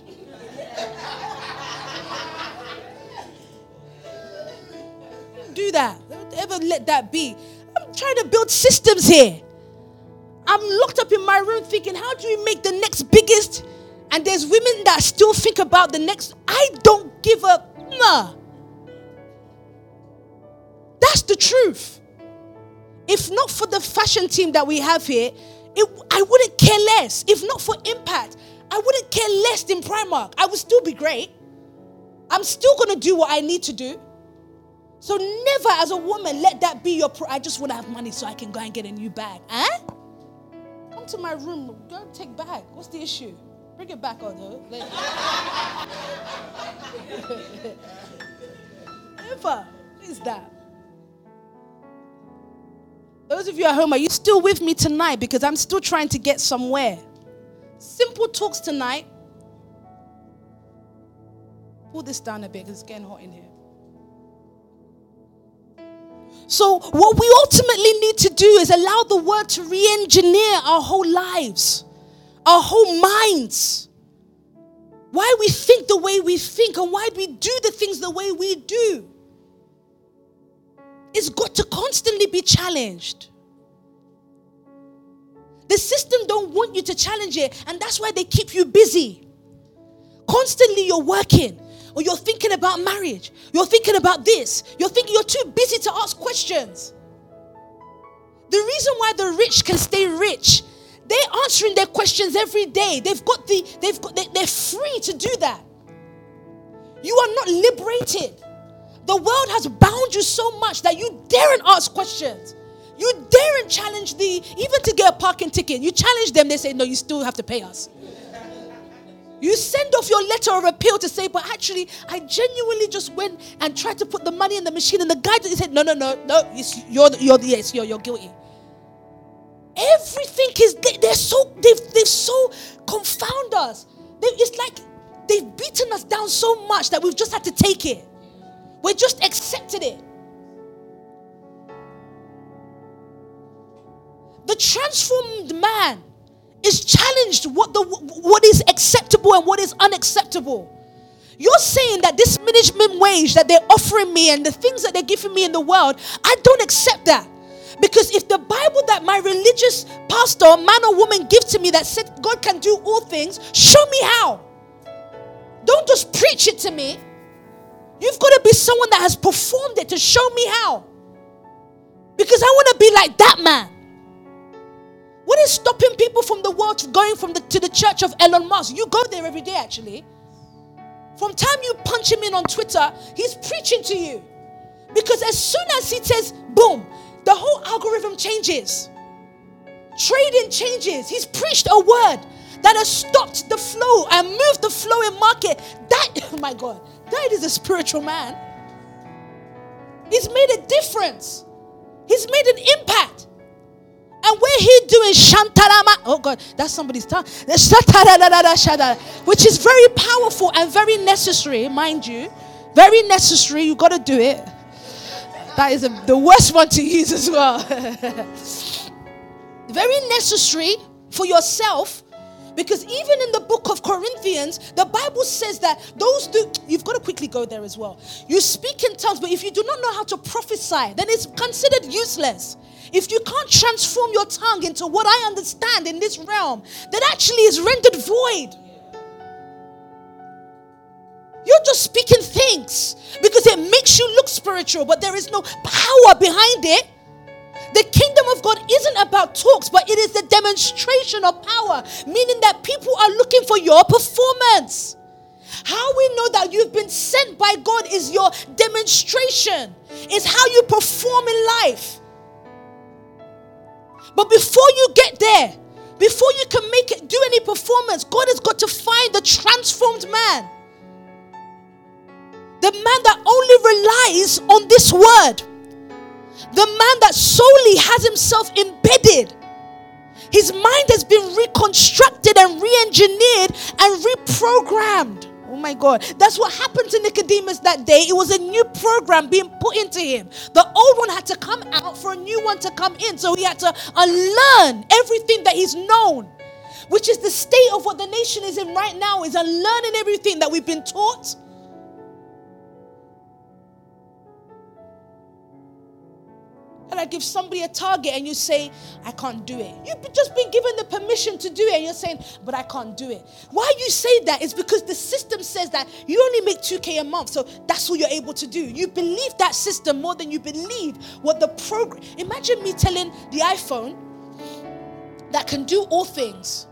Do that. Don't ever let that be. I'm trying to build systems here. I'm locked up in my room thinking, how do we make the next biggest? And there's women that still think about the next. I don't give up. That's the truth. If not for the fashion team that we have here, it, I wouldn't care less. If not for impact, I wouldn't care less than Primark. I would still be great. I'm still going to do what I need to do. So never as a woman let that be your pro- I just want to have money so I can go and get a new bag. Huh? Come to my room, go take bag. What's the issue? Bring it back on her. Never. What is that? Those of you at home, are you still with me tonight? Because I'm still trying to get somewhere. Simple talks tonight. Pull this down a bit because it's getting hot in here. So, what we ultimately need to do is allow the word to re engineer our whole lives, our whole minds. Why we think the way we think and why we do the things the way we do. It's got to constantly be challenged. The system don't want you to challenge it, and that's why they keep you busy. Constantly you're working, or you're thinking about marriage, you're thinking about this, you're thinking you're too busy to ask questions. The reason why the rich can stay rich, they're answering their questions every day. They've got the, they've got, they, they're free to do that. You are not liberated. The world has bound you so much that you daren't ask questions. You daren't challenge the, even to get a parking ticket, you challenge them, they say, no, you still have to pay us. You send off your letter of appeal to say, but actually, I genuinely just went and tried to put the money in the machine, and the guy said, no, no, no, no, it's, you're, you're, yes, you're, you're guilty. Everything is, they, they're so, they've, they've so confound us. They, it's like they've beaten us down so much that we've just had to take it. We just accepted it. The transformed man is challenged what the what is acceptable and what is unacceptable. You're saying that this management wage that they're offering me and the things that they're giving me in the world, I don't accept that. Because if the Bible that my religious pastor, man or woman, give to me that said God can do all things, show me how. Don't just preach it to me. You've got to be someone that has performed it to show me how. Because I want to be like that man. What is stopping people from the world going from the, to the church of Elon Musk? You go there every day, actually. From time you punch him in on Twitter, he's preaching to you. Because as soon as he says, boom, the whole algorithm changes. Trading changes. He's preached a word that has stopped the flow and moved the flow in market. That, oh my God, that is a spiritual man. He's made a difference. He's made an impact. And where he doing shantarama, oh God, that's somebody's tongue. Which is very powerful and very necessary, mind you. Very necessary. You got to do it. That is a, the worst one to use as well. very necessary for yourself because even in the book of Corinthians, the Bible says that those do, you've got to quickly go there as well. You speak in tongues, but if you do not know how to prophesy, then it's considered useless. If you can't transform your tongue into what I understand in this realm, that actually is rendered void. You're just speaking things because it makes you look spiritual, but there is no power behind it. The kingdom of God isn't about talks, but it is the demonstration of power, meaning that people are looking for your performance. How we know that you've been sent by God is your demonstration, is how you perform in life. But before you get there, before you can make it do any performance, God has got to find the transformed man. The man that only relies on this word. The man that solely has himself embedded. His mind has been reconstructed and re engineered and reprogrammed. Oh my God. That's what happened to Nicodemus that day. It was a new program being put into him. The old one had to come out for a new one to come in. So he had to unlearn everything that he's known, which is the state of what the nation is in right now, is unlearning everything that we've been taught I give somebody a target and you say, I can't do it. You've just been given the permission to do it and you're saying, but I can't do it. Why you say that is because the system says that you only make 2K a month, so that's what you're able to do. You believe that system more than you believe what the program. Imagine me telling the iPhone that can do all things.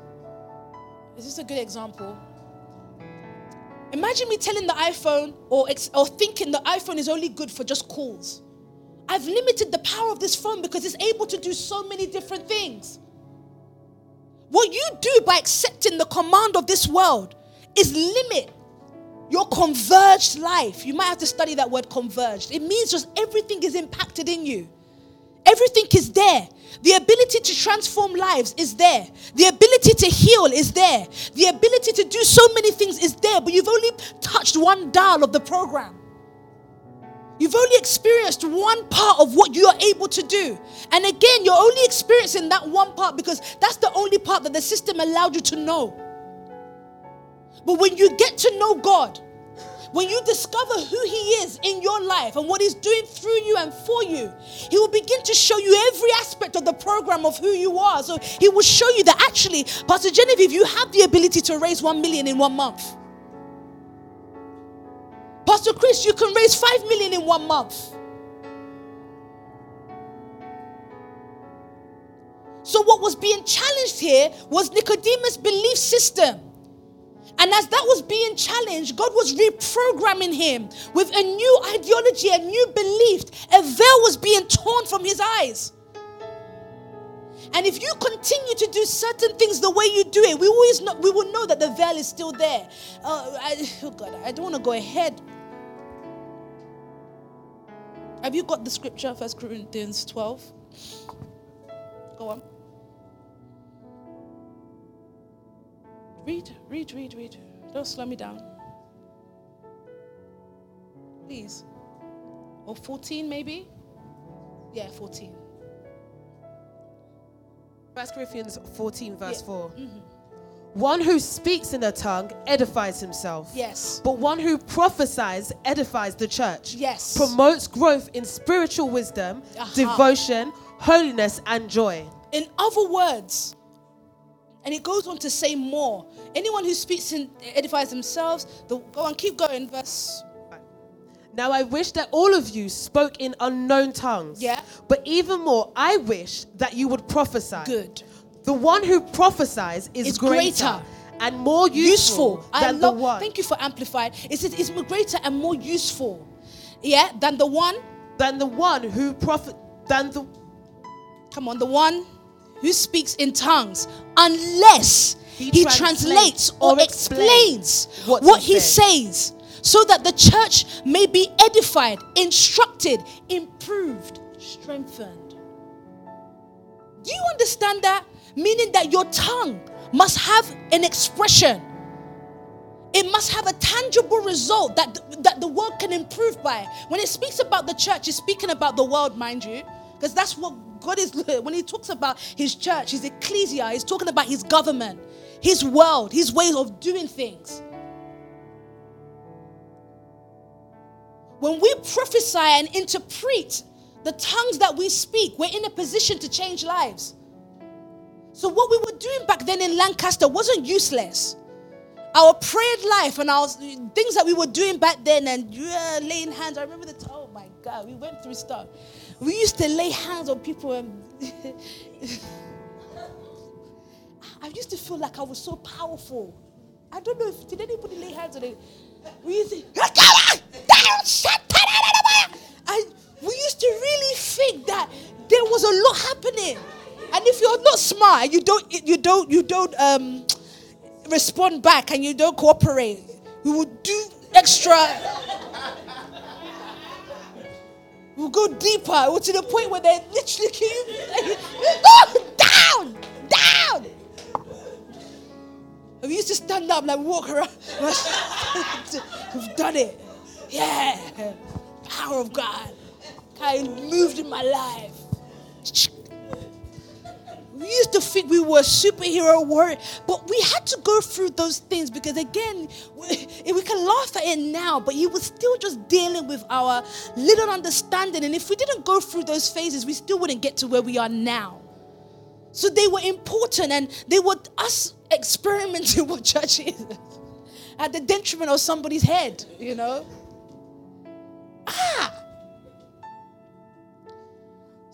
Is this a good example? Imagine me telling the iPhone or, or thinking the iPhone is only good for just calls. I've limited the power of this phone because it's able to do so many different things. What you do by accepting the command of this world is limit your converged life. You might have to study that word converged. It means just everything is impacted in you. Everything is there. The ability to transform lives is there. The ability to heal is there. The ability to do so many things is there, but you've only touched one dial of the program. You've only experienced one part of what you are able to do. And again, you're only experiencing that one part because that's the only part that the system allowed you to know. But when you get to know God, when you discover who He is in your life and what He's doing through you and for you, He will begin to show you every aspect of the program of who you are. So He will show you that actually, Pastor Genevieve, you have the ability to raise one million in one month. Pastor Chris, you can raise 5 million in one month. So, what was being challenged here was Nicodemus' belief system. And as that was being challenged, God was reprogramming him with a new ideology, a new belief. A veil was being torn from his eyes. And if you continue to do certain things the way you do it, we always know, we will know that the veil is still there. Uh, I, oh God, I don't want to go ahead. Have you got the scripture, First Corinthians 12? Go on. Read, read, read, read. Don't slow me down. Please. Or 14 maybe? Yeah, 14. 1 Corinthians 14, verse yeah. 4. Mm-hmm. One who speaks in a tongue edifies himself. Yes. But one who prophesies edifies the church. Yes. Promotes growth in spiritual wisdom, uh-huh. devotion, holiness, and joy. In other words, and it goes on to say more. Anyone who speaks and edifies themselves, the, go on, keep going, verse. Now I wish that all of you spoke in unknown tongues. Yeah. But even more, I wish that you would prophesy. Good. The one who prophesies is, is greater, greater, and more useful, useful. than love, the one. Thank you for amplifying. It's, it's greater and more useful. Yeah, than the one. Than the one who prophet. Than the. Come on, the one who speaks in tongues, unless he, he translates, or, or explains, what, what he, he says, so that the church may be edified, instructed, improved, strengthened. Do you understand that? Meaning that your tongue must have an expression. It must have a tangible result that, that the world can improve by. When it speaks about the church, it's speaking about the world, mind you, because that's what God is, when He talks about His church, His ecclesia, He's talking about His government, His world, His ways of doing things. When we prophesy and interpret the tongues that we speak, we're in a position to change lives. So, what we were doing back then in Lancaster wasn't useless. Our prayer life and our things that we were doing back then and yeah, laying hands. I remember the time, oh my God, we went through stuff. We used to lay hands on people and I used to feel like I was so powerful. I don't know if did anybody lay hands on it. We used to I, we used to really think that there was a lot happening. And if you're not smart, you don't you don't you don't um, respond back and you don't cooperate, we will do extra We'll go deeper. We'll to the point where they literally keep down, down. And we used to stand up like walk around. We've done it. Yeah. Power of God. Kind moved in my life. We used to think we were superhero warrior, but we had to go through those things because again, we, we can laugh at it now, but he was still just dealing with our little understanding. And if we didn't go through those phases, we still wouldn't get to where we are now. So they were important and they were us experimenting what church is at the detriment of somebody's head, you know. Ah,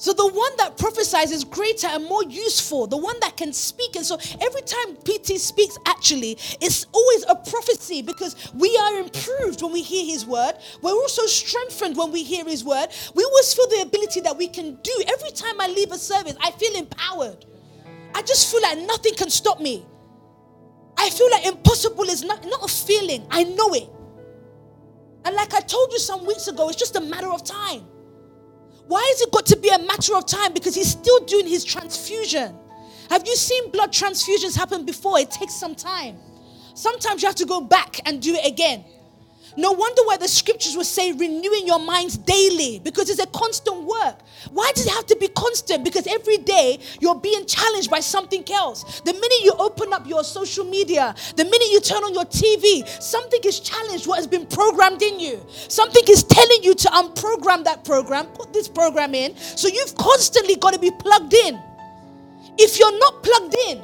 so the one that prophesies is greater and more useful, the one that can speak. And so every time PT speaks, actually, it's always a prophecy because we are improved when we hear his word. We're also strengthened when we hear his word. We always feel the ability that we can do. Every time I leave a service, I feel empowered. I just feel like nothing can stop me. I feel like impossible is not, not a feeling, I know it. And like I told you some weeks ago, it's just a matter of time. Why has it got to be a matter of time? Because he's still doing his transfusion. Have you seen blood transfusions happen before? It takes some time. Sometimes you have to go back and do it again. No wonder why the scriptures will say renewing your minds daily because it's a constant work. Why does it have to be constant? Because every day you're being challenged by something else. The minute you open up your social media, the minute you turn on your TV, something is challenged what has been programmed in you. Something is telling you to unprogram that program, put this program in. So you've constantly got to be plugged in. If you're not plugged in,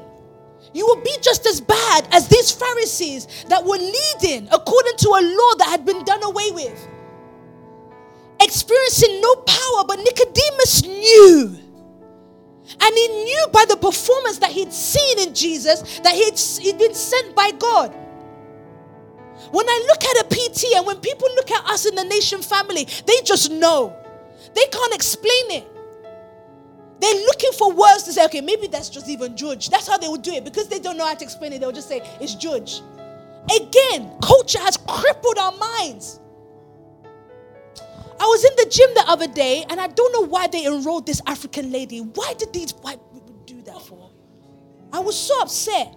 you will be just as bad as these Pharisees that were leading according to a law that had been done away with. Experiencing no power, but Nicodemus knew. And he knew by the performance that he'd seen in Jesus that he'd, he'd been sent by God. When I look at a PT and when people look at us in the nation family, they just know. They can't explain it. They're looking for words to say, okay, maybe that's just even judge. That's how they would do it. Because they don't know how to explain it, they'll just say, it's judge. Again, culture has crippled our minds. I was in the gym the other day and I don't know why they enrolled this African lady. Why did these white people do that for? I was so upset.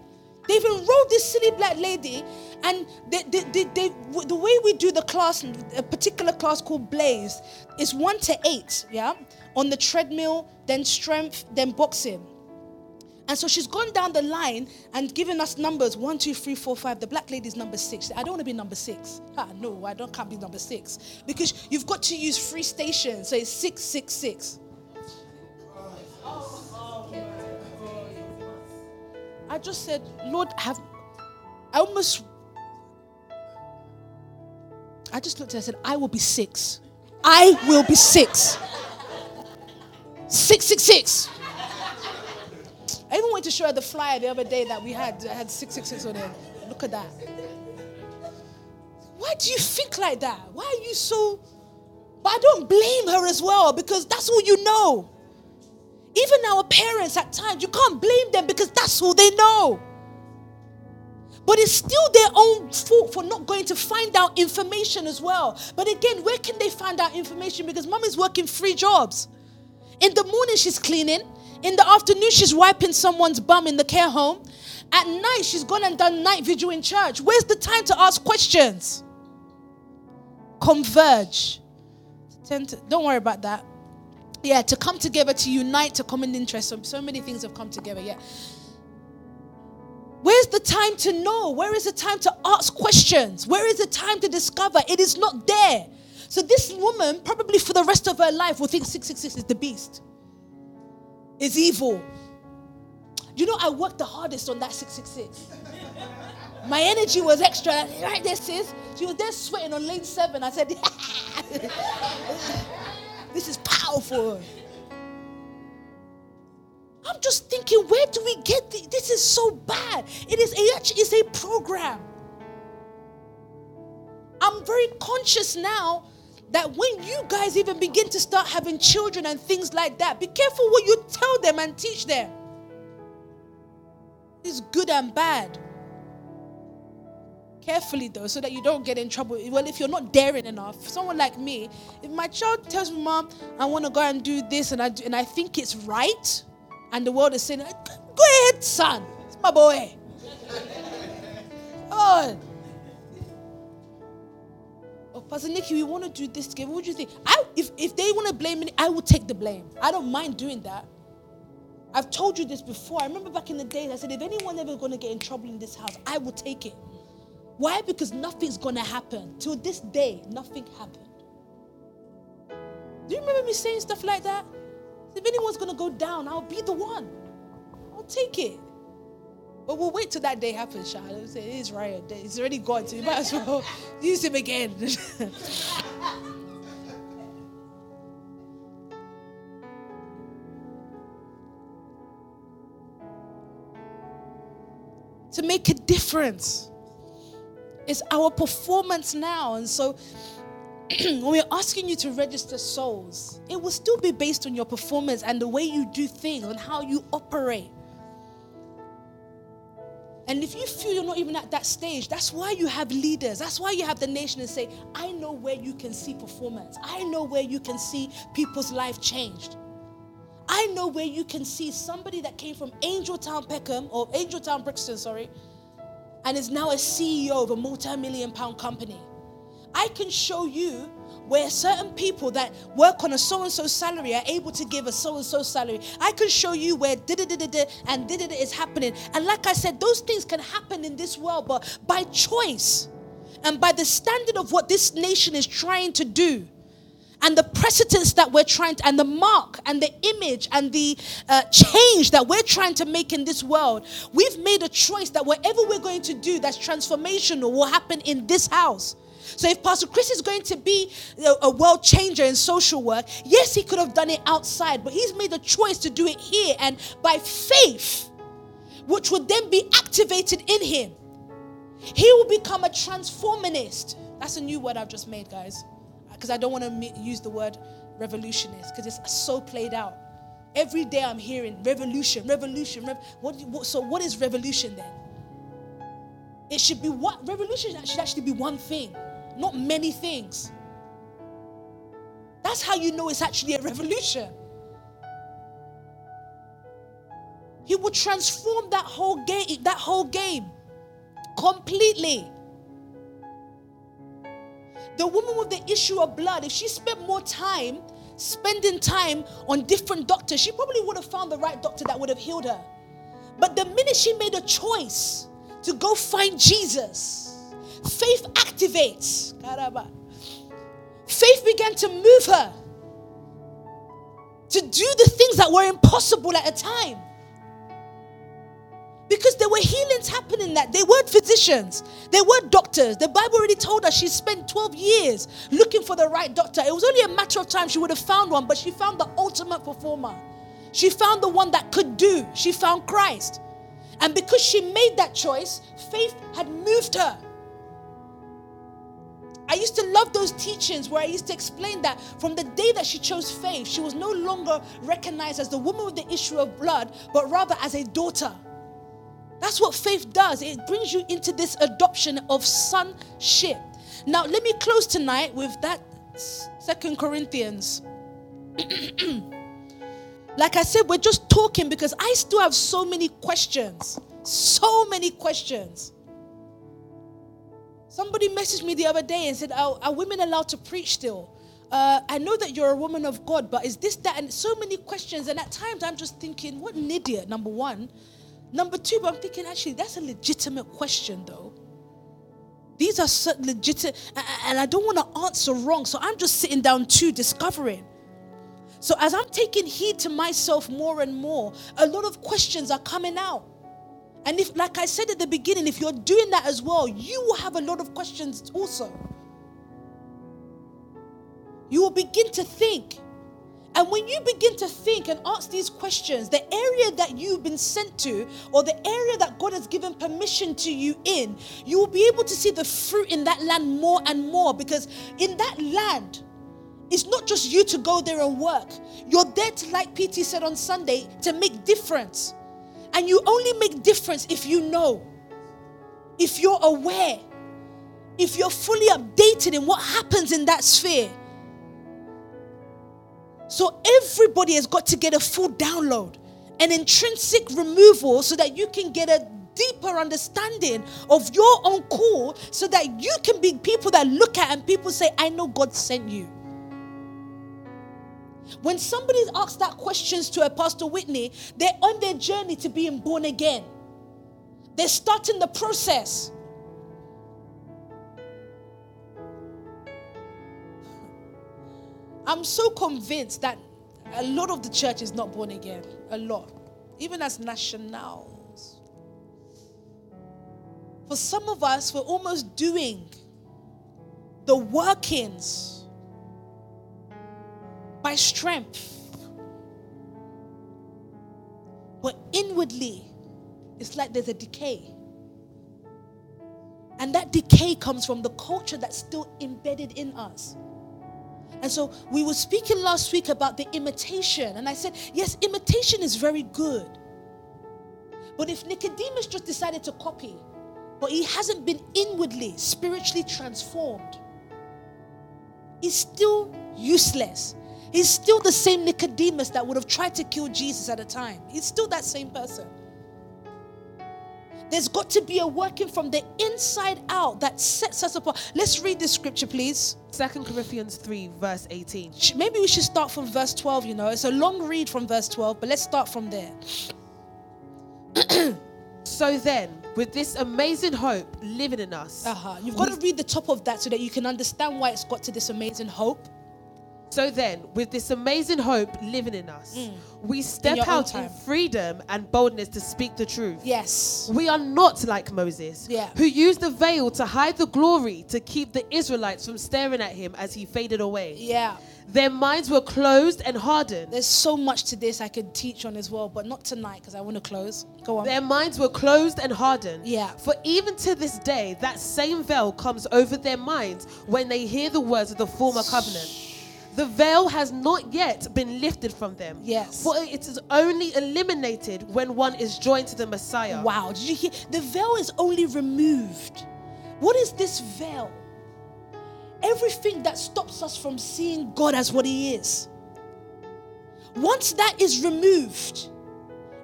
They've enrolled this silly black lady and they, they, they, the way we do the class, a particular class called Blaze, is one to eight, yeah? On the treadmill, then strength, then boxing. And so she's gone down the line and given us numbers one, two, three, four, five. The black lady's number six. I don't want to be number six. Ah, no, I don't can't be number six. Because you've got to use three stations. So it's six, six, six. I just said, Lord, have I almost I just looked at her and said, I will be six. I will be six. Six, six, six. I even went to show her the flyer the other day that we had. I had 666 on it. Look at that. Why do you think like that? Why are you so. But I don't blame her as well because that's all you know. Even our parents at times, you can't blame them because that's all they know. But it's still their own fault for not going to find out information as well. But again, where can they find out information? Because mom is working three jobs. In the morning, she's cleaning. In the afternoon, she's wiping someone's bum in the care home. At night, she's gone and done night vigil in church. Where's the time to ask questions? Converge. Don't worry about that. Yeah, to come together, to unite, to common interest. So, so many things have come together. Yeah. Where's the time to know? Where is the time to ask questions? Where is the time to discover? It is not there. So this woman, probably for the rest of her life, will think 666 is the beast is evil. You know, I worked the hardest on that 666. My energy was extra. Right there, sis. She was there sweating on lane seven. I said, This is powerful. I'm just thinking, where do we get the, this? Is so bad. It is a, it's a program. I'm very conscious now that when you guys even begin to start having children and things like that, be careful what you tell them and teach them. It's good and bad. Carefully though, so that you don't get in trouble. Well, if you're not daring enough, someone like me, if my child tells me, "Mom, I want to go and do this," and I do, and I think it's right, and the world is saying, "Go ahead, son, it's my boy." oh, Oh, Pastor Nikki, we want to do this together. What do you think? I, if, if they want to blame me, I will take the blame. I don't mind doing that. I've told you this before. I remember back in the days, I said, if anyone ever going to get in trouble in this house, I will take it. Why? Because nothing's going to happen. Till this day, nothing happened. Do you remember me saying stuff like that? If anyone's going to go down, I'll be the one. I'll take it. But we'll wait till that day happens, Shah. Say, it is right. It's already gone, so you might as well use him again. to make a difference. It's our performance now. And so when we're asking you to register souls, it will still be based on your performance and the way you do things and how you operate. And if you feel you're not even at that stage, that's why you have leaders. That's why you have the nation and say, I know where you can see performance. I know where you can see people's life changed. I know where you can see somebody that came from Angell Town Peckham or Angell Town Brixton, sorry, and is now a CEO of a multi-million pound company. I can show you where certain people that work on a so and so salary are able to give a so and so salary. I can show you where da da da da and da da is happening. And like I said, those things can happen in this world, but by choice and by the standard of what this nation is trying to do and the precedence that we're trying to, and the mark and the image and the uh, change that we're trying to make in this world, we've made a choice that whatever we're going to do that's transformational will happen in this house. So if Pastor Chris is going to be a, world changer in social work, yes, he could have done it outside, but he's made the choice to do it here. And by faith, which would then be activated in him, he will become a transformist. That's a new word I've just made, guys. Because I don't want to use the word revolutionist because it's so played out. Every day I'm hearing revolution, revolution. Rev- what, what, so, what is revolution then? It should be what? Revolution should actually be one thing, not many things. That's how you know it's actually a revolution. He will transform that whole game, that whole game completely. The woman with the issue of blood, if she spent more time spending time on different doctors, she probably would have found the right doctor that would have healed her. But the minute she made a choice to go find Jesus, faith activates. Faith began to move her to do the things that were impossible at a time. Because there were healings happening that they weren't physicians, they weren't doctors. The Bible already told us she spent 12 years looking for the right doctor. It was only a matter of time she would have found one, but she found the ultimate performer. She found the one that could do. She found Christ. And because she made that choice, faith had moved her. I used to love those teachings where I used to explain that from the day that she chose faith, she was no longer recognized as the woman with the issue of blood, but rather as a daughter. That's what faith does. It brings you into this adoption of sonship. Now, let me close tonight with that Second Corinthians. like I said, we're just talking because I still have so many questions. So many questions. Somebody messaged me the other day and said, Are, are women allowed to preach still? Uh, I know that you're a woman of God, but is this, that, and so many questions. And at times I'm just thinking, what an idiot, number one. Number two, but I'm thinking actually that's a legitimate question though. These are legitimate, and I don't want to answer wrong. So I'm just sitting down too, discovering. So as I'm taking heed to myself more and more, a lot of questions are coming out. And if, like I said at the beginning, if you're doing that as well, you will have a lot of questions also. You will begin to think and when you begin to think and ask these questions, the area that you've been sent to, or the area that God has given permission to you in, you will be able to see the fruit in that land more and more. Because in that land, it's not just you to go there and work. You're there to, like PT said on Sunday, to make difference. And you only make difference if you know, if you're aware, if you're fully updated in what happens in that sphere. So everybody has got to get a full download, an intrinsic removal, so that you can get a deeper understanding of your own call, so that you can be people that look at and people say, I know God sent you. When somebody asks that questions to a Pastor Whitney, they're on their journey to being born again. They're starting the process. I'm so convinced that a lot of the church is not born again. A lot. Even as nationals. For some of us, we're almost doing the workings by strength. But inwardly, it's like there's a decay. And that decay comes from the culture that's still embedded in us. And so we were speaking last week about the imitation. And I said, yes, imitation is very good. But if Nicodemus just decided to copy, but he hasn't been inwardly, spiritually transformed, he's still useless. He's still the same Nicodemus that would have tried to kill Jesus at a time. He's still that same person. There's got to be a working from the inside out that sets us apart. Let's read this scripture, please. Second Corinthians 3, verse 18. Maybe we should start from verse 12, you know. It's a long read from verse 12, but let's start from there. so then, with this amazing hope living in us. Uh-huh. You've got to read the top of that so that you can understand why it's got to this amazing hope. So then, with this amazing hope living in us, we step Mm. own out in freedom and boldness to speak the truth. Yes. We are not like Moses, Yeah. who used the veil to hide the glory to keep the Israelites from staring at him as he faded away. Yeah. Their minds were closed and hardened. There's so much to this I could teach on as well, but not tonight because I want to close. Go on. Their minds were closed and hardened. Yeah. For even to this day, that same veil comes over their minds when they hear the words of the former covenant. The veil has not yet been lifted from them. Yes. For it is only eliminated when one is joined to the Messiah. Wow, did you hear? The veil is only removed. What is this veil? Everything that stops us from seeing God as what He is. Once that is removed,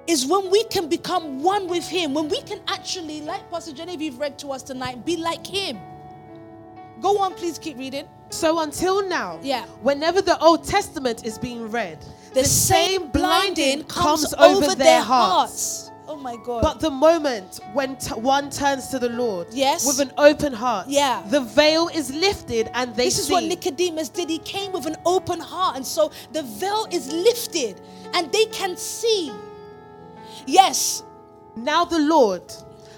is when we can become one with Him. When we can actually, like Pastor Genevieve read to us tonight, be like Him. Go on, please keep reading. So until now, Yeah. whenever the Old Testament is being read, The, same blinding comes, over, their hearts. Oh my God. But the moment when t- one turns to the Lord Yes. with an open heart, Yeah. the veil is lifted and they see. This is what Nicodemus did. He came with an open heart. And so the veil is lifted and they can see. Yes, now the Lord,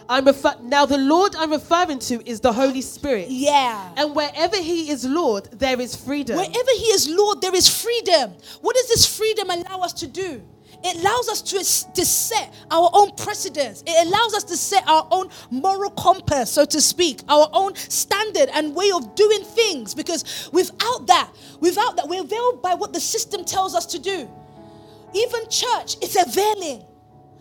I'm refer- now the Lord I'm referring to is the Holy Spirit. yeah. And wherever He is Lord, there is freedom. Wherever He is Lord, there is freedom. What does this freedom allow us to do? It allows us to, to set our own precedents. It allows us to set our own moral compass, so to speak, our own standard and way of doing things. Because without that, without that, we're veiled by what the system tells us to do. Even church, it's a veiling.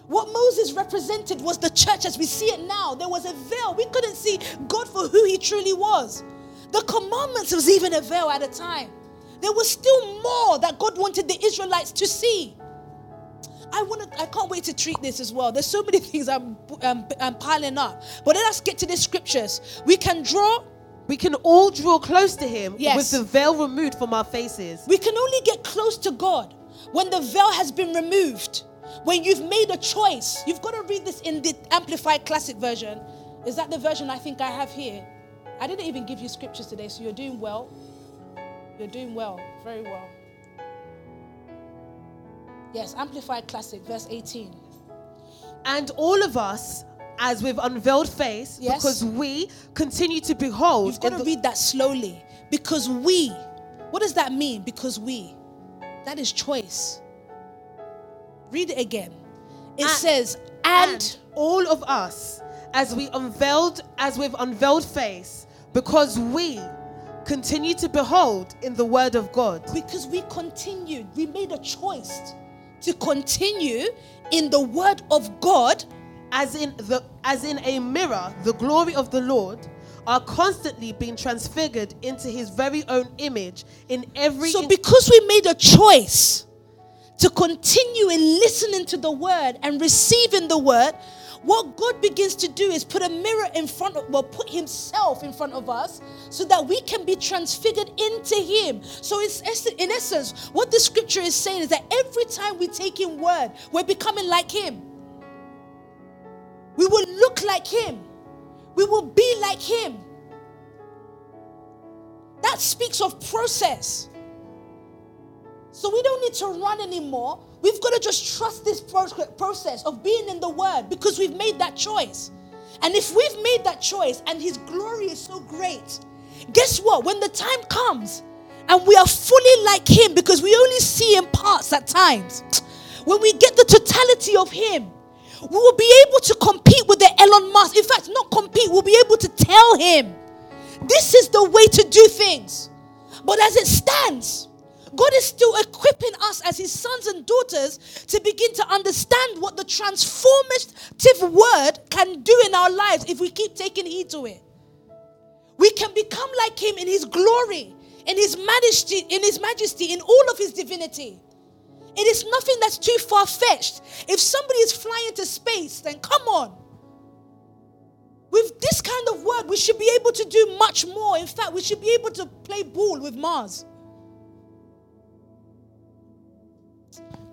What Moses represented was the church as we see it now. There was a veil. We couldn't see God for who he truly was. The commandments was even a veil at a time. There was still more that God wanted the Israelites to see. I want to. I can't wait to treat this as well. There's so many things I'm, I'm, I'm piling up. But let us get to the scriptures. We can draw. we can all draw close to Him Yes. with the veil removed from our faces. We can only get close to God when the veil has been removed. When you've made a choice. You've got to read this in the Amplified Classic version. Is that the version I think I have here? I didn't even give you scriptures today, so you're doing well. You're doing well. Very well. Yes, Amplified Classic, verse 18. And all of us, as with unveiled face, Yes. because we continue to behold. You've got to the- read that slowly. Because we, what does that mean? Because we, that is choice. Read it again. It And- says, and, and all of us, as we unveiled, as with unveiled face, because we continue to behold in the Word of God. because we continued, we made a choice to continue in the word of God. as in the as in a mirror the glory of the lord are constantly being transfigured into his very own image in every So, because we made a choice to continue in listening to the word and receiving the word, what God begins to do is put a mirror in front of, well, put Himself in front of us so that we can be transfigured into Him. So, it's in essence, what the scripture is saying is that every time we take in word, we're becoming like Him. We will look like Him, we will be like Him. That speaks of process. So we don't need to run anymore. We've got to just trust this process of being in the Word because we've made that choice. And if we've made that choice and His glory is so great, guess what? When the time comes and we are fully like Him because we only see in parts at times, when we get the totality of Him, we will be able to compete with the Elon Musk. In fact, not compete, we'll be able to tell Him this is the way to do things. But as it stands, God is still equipping us as His sons and daughters to begin to understand what the transformative word can do in our lives if we keep taking heed to it. We can become like Him in His glory, in His majesty, in His majesty, in all of His divinity. It is nothing that's too far fetched. If somebody is flying to space, then come on. With this kind of word, we should be able to do much more. In fact, we should be able to play ball with Mars.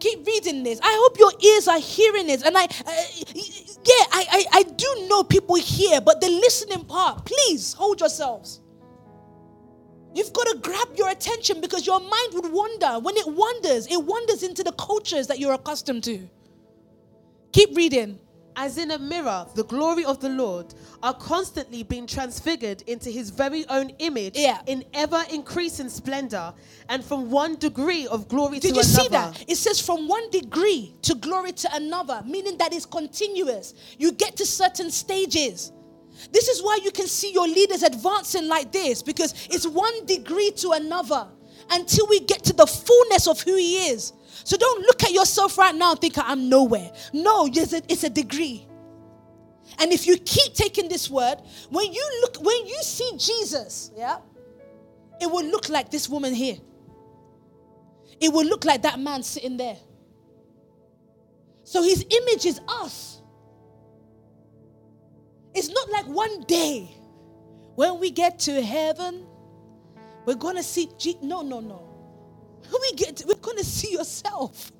Keep reading this. I hope your ears are hearing this. And I, uh, yeah, I, I, I do know people here, but the listening part, please hold yourselves. You've got to grab your attention because your mind would wander. When it wanders, it wanders into the cultures that you're accustomed to. Keep reading. As in a mirror, the glory of the Lord are constantly being transfigured into his very own image Yeah. in ever increasing splendor and from one degree of glory Did to another. Did you see that? It says from one degree to glory to another, meaning that it's continuous. You get to certain stages. This is why you can see your leaders advancing like this because it's one degree to another until we get to the fullness of who He is. So don't look at yourself right now and think I'm nowhere. No, it's a, it's a degree. And if you keep taking this word, when you look, when you see Jesus, yeah, it will look like this woman here. It will look like that man sitting there. So his image is us. It's not like one day when we get to heaven, we're gonna see. Je- no, no, no. We get, we're gonna see yourself.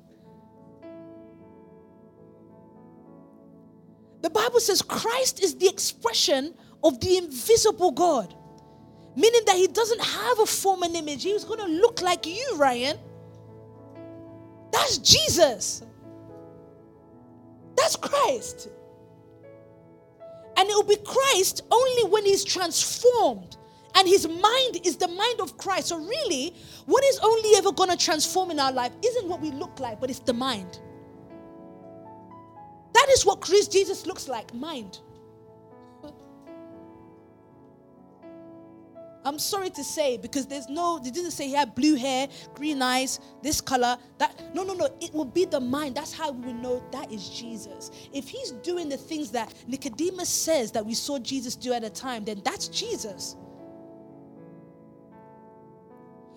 The Bible says Christ is the expression of the invisible God, meaning that he doesn't have a form and image. He was gonna look like you, Ryan. That's Jesus. That's Christ. And it will be Christ only when he's transformed. And his mind is the mind of Christ. So, really, what is only ever going to transform in our life isn't what we look like, but it's the mind. That is what Christ Jesus looks like mind. I'm sorry to say because there's no, they didn't say he had blue hair, green eyes, this color, that. No, no, no. It will be the mind. That's how we will know that is Jesus. If he's doing the things that Nicodemus says that we saw Jesus do at a time, then that's Jesus.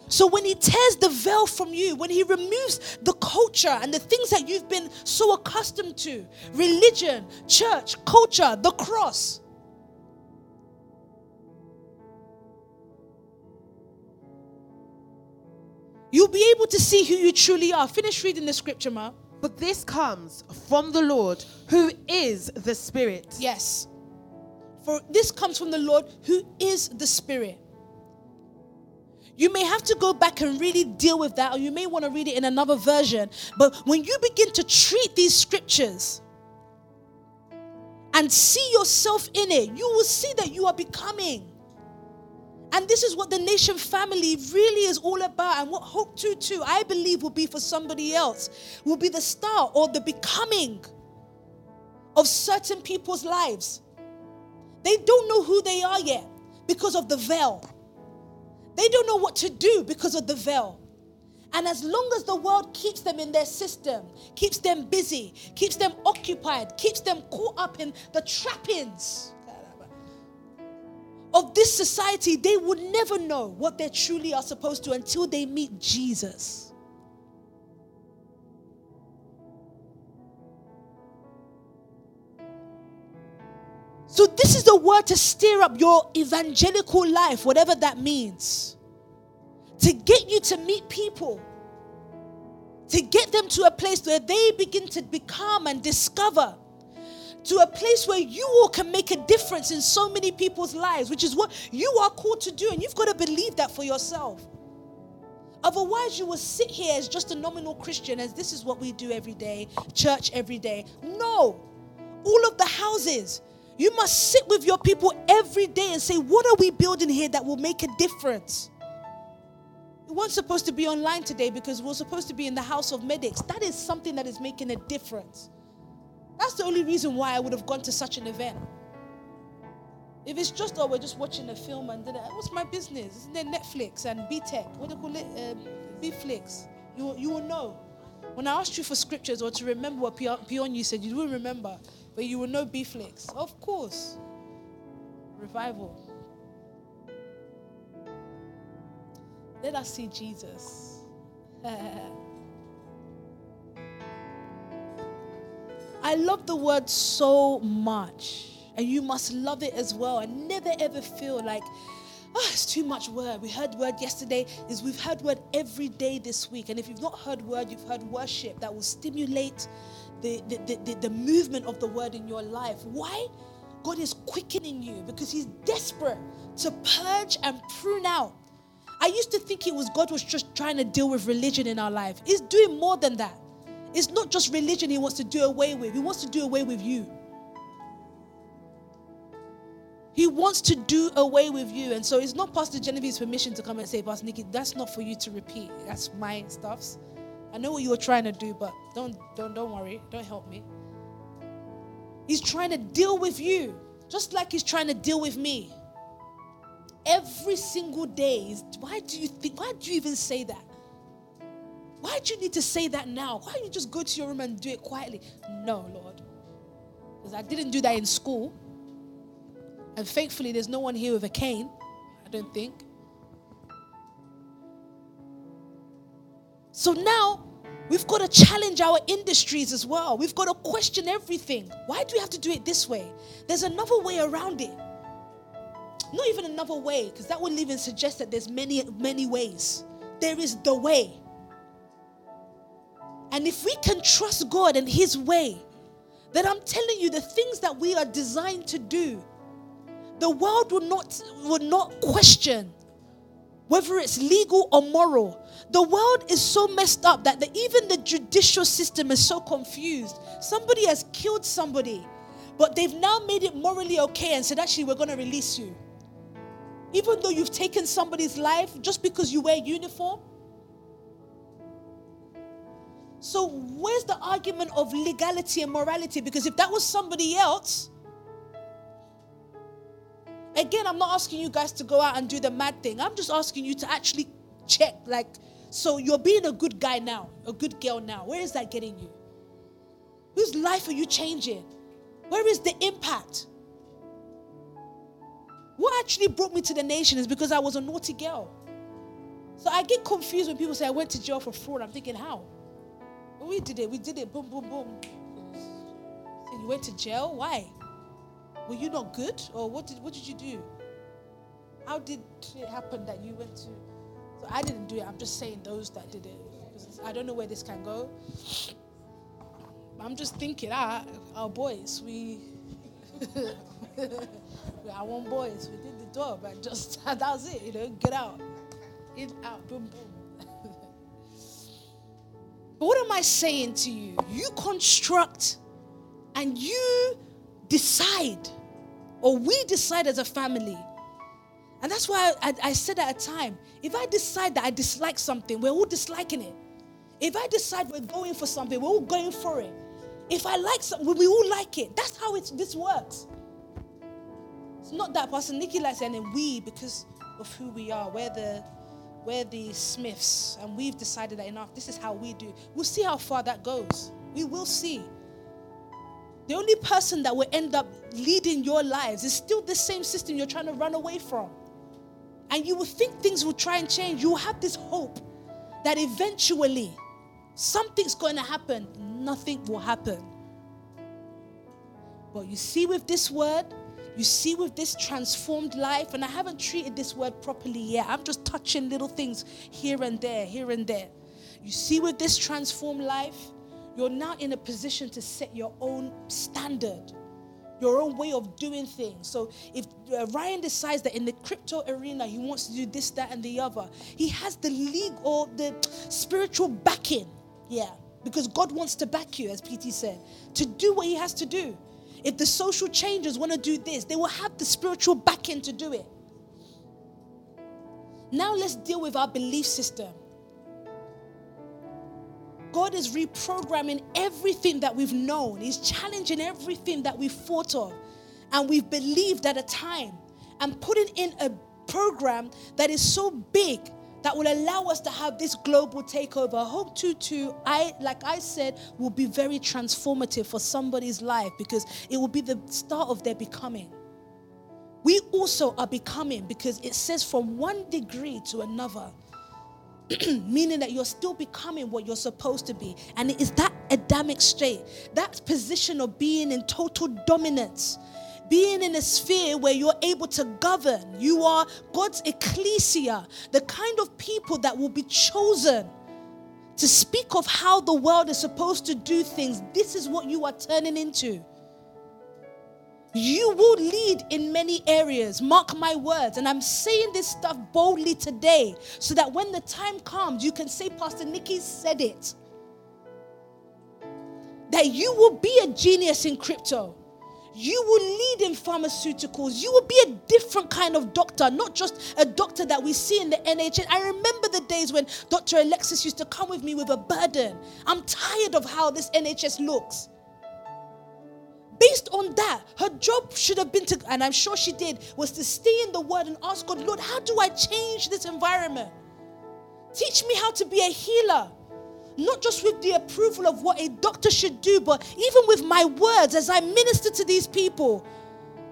So when he tears the veil from you, when he removes the culture and the things that you've been so accustomed to religion, church, culture, the cross You'll be able to see who you truly are. Finish reading the scripture, Ma. But this comes from the Lord, who is the Spirit. Yes. For this comes from the Lord who is the Spirit. You may have to go back and really deal with that, or you may want to read it in another version. But when you begin to treat these scriptures and see yourself in it, you will see that you are becoming. And this is what the nation family really is all about, and what Hope 22, I believe, will be for somebody else, will be the start or the becoming of certain people's lives. They don't know who they are yet because of the veil. They don't know what to do because of the veil. And as long as the world keeps them in their system, keeps them busy, keeps them occupied, keeps them caught up in the trappings of this society, they would never know what they truly are supposed to until they meet Jesus. So, this is the word to stir up your evangelical life, whatever that means. To get you to meet people, to get them to a place where they begin to become and discover, to a place where you all can make a difference in so many people's lives, which is what you are called to do. And you've got to believe that for yourself. Otherwise, you will sit here as just a nominal Christian, as this is what we do every day, church every day. No, all of the houses. You must sit with your people every day and say, What are we building here that will make a difference? We weren't supposed to be online today because we are supposed to be in the house of medics. That is something that is making a difference. That's the only reason why I would have gone to such an event. If it's just, oh, we're just watching a film and then, what's my business? Isn't there Netflix and BTEC? What do you call it? Uh, BFlix. You, you will know. When I asked you for scriptures or to remember what Pion you said, you wouldn't remember, but you will know BFlix. Of course. Revival. Let us see Jesus. I love the word so much, and you must love it as well, and never ever feel like, oh, it's too much word. We heard word yesterday, is we've heard word every day this week. And if you've not heard word, you've heard worship that will stimulate the, the, the, the, movement of the word in your life. Why? God is quickening you because He's desperate to purge and prune out I used to think it was God was just trying to deal with religion in our life. He's doing more than that. It's not just religion he wants to do away with, he wants to do away with you. He wants to do away with you. And so it's not Pastor Genevieve's permission to come and say, Pastor Nikki, that's not for you to repeat. That's my stuffs. I know what you were trying to do, but don't don't don't worry. Don't help me. He's trying to deal with you, just like he's trying to deal with me. Every single day. Why do you think why do you even say that? Why do you need to say that now? Why don't you just go to your room and do it quietly? No, Lord. Because I didn't do that in school. And thankfully, there's no one here with a cane, I don't think. So now we've got to challenge our industries as well. We've got to question everything. Why do we have to do it this way? There's another way around it. Not even another way, because that wouldn't even suggest that there's many, many ways. There is the way. And if we can trust God and His way, then I'm telling you, the things that we are designed to do, the world will not, will not question whether it's legal or moral. The world is so messed up that the, even the judicial system is so confused. Somebody has killed somebody, but they've now made it morally okay and said, actually, we're going to release you. Even though you've taken somebody's life just because you wear uniform. So, where's the argument of legality and morality? Because if that was somebody else, Again, I'm not asking you guys to go out and do the mad thing. I'm just asking you to actually check. Like, so you're being a good guy now, a good girl now. Where is that getting you? Whose life are you changing? Where is the impact? What actually brought me to the nation is because I was a naughty girl. So I get confused when people say I went to jail for fraud. I'm thinking, how? we did it. We did it. Boom, boom, boom. So you went to jail? Why? Were you not good? Or what did, what did you do? How did it happen that you went to? So I didn't do it. I'm just saying those that did it. I don't know where this can go. I'm just thinking, ah, our boys, we, we our own boys, we did the job, and just that was it, you know, get out, in, out, boom, boom. but what am I saying to you? You construct and you decide or we decide as a family. And that's why I, I, said at a time if I decide that I dislike something, we're all disliking it. If I decide we're going for something, we're all going for it. If I like something, we all like it. That's how it's, this works. It's not that Pastor Nikki likes it and then we because of who we are. We're the, we're the Smiths and we've decided that enough. This is how we do. We'll see how far that goes. We will see. The only person that will end up leading your lives is still the same system you're trying to run away from. And you will think things will try and change. You will have this hope that eventually something's going to happen. Nothing will happen. But you see, with this word, you see, with this transformed life, and I haven't treated this word properly yet. I'm just touching little things here and there, here and there. You see, with this transformed life, you're now in a position to set your own standard, your own way of doing things. So if uh, Ryan decides that in the crypto arena he wants to do this, that, and the other, he has the league or the spiritual backing. Yeah, because God wants to back you, as PT said, to do what he has to do. If the social changers want to do this, they will have the spiritual backing to do it. Now let's deal with our belief system. God is reprogramming everything that we've known. He's challenging everything that we've thought of and we've believed at a time and putting in a program that is so big that will allow us to have this global takeover. Hope 22, I like I said, will be very transformative for somebody's life because it will be the start of their becoming. We also are becoming because it says from one degree to another. meaning that you're still becoming what you're supposed to be. And it is that Adamic state, that position of being in total dominance, being in a sphere where you're able to govern. You are God's ecclesia, the kind of people that will be chosen to speak of how the world is supposed to do things. This is what you are turning into. You will lead in many areas. Mark my words. And I'm saying this stuff boldly today so that when the time comes, you can say, Pastor Nikki said it. That you will be a genius in crypto. You will lead in pharmaceuticals. You will be a different kind of doctor, not just a doctor that we see in the NHS. I remember the days when Dr. Alexis used to come with me with a burden. I'm tired of how this NHS looks. Based on that, her job should have been to, and I'm sure she did, was to stay in the word and ask God, Lord, how do I change this environment? Teach me how to be a healer. Not just with the approval of what a doctor should do, but even with my words as I minister to these people.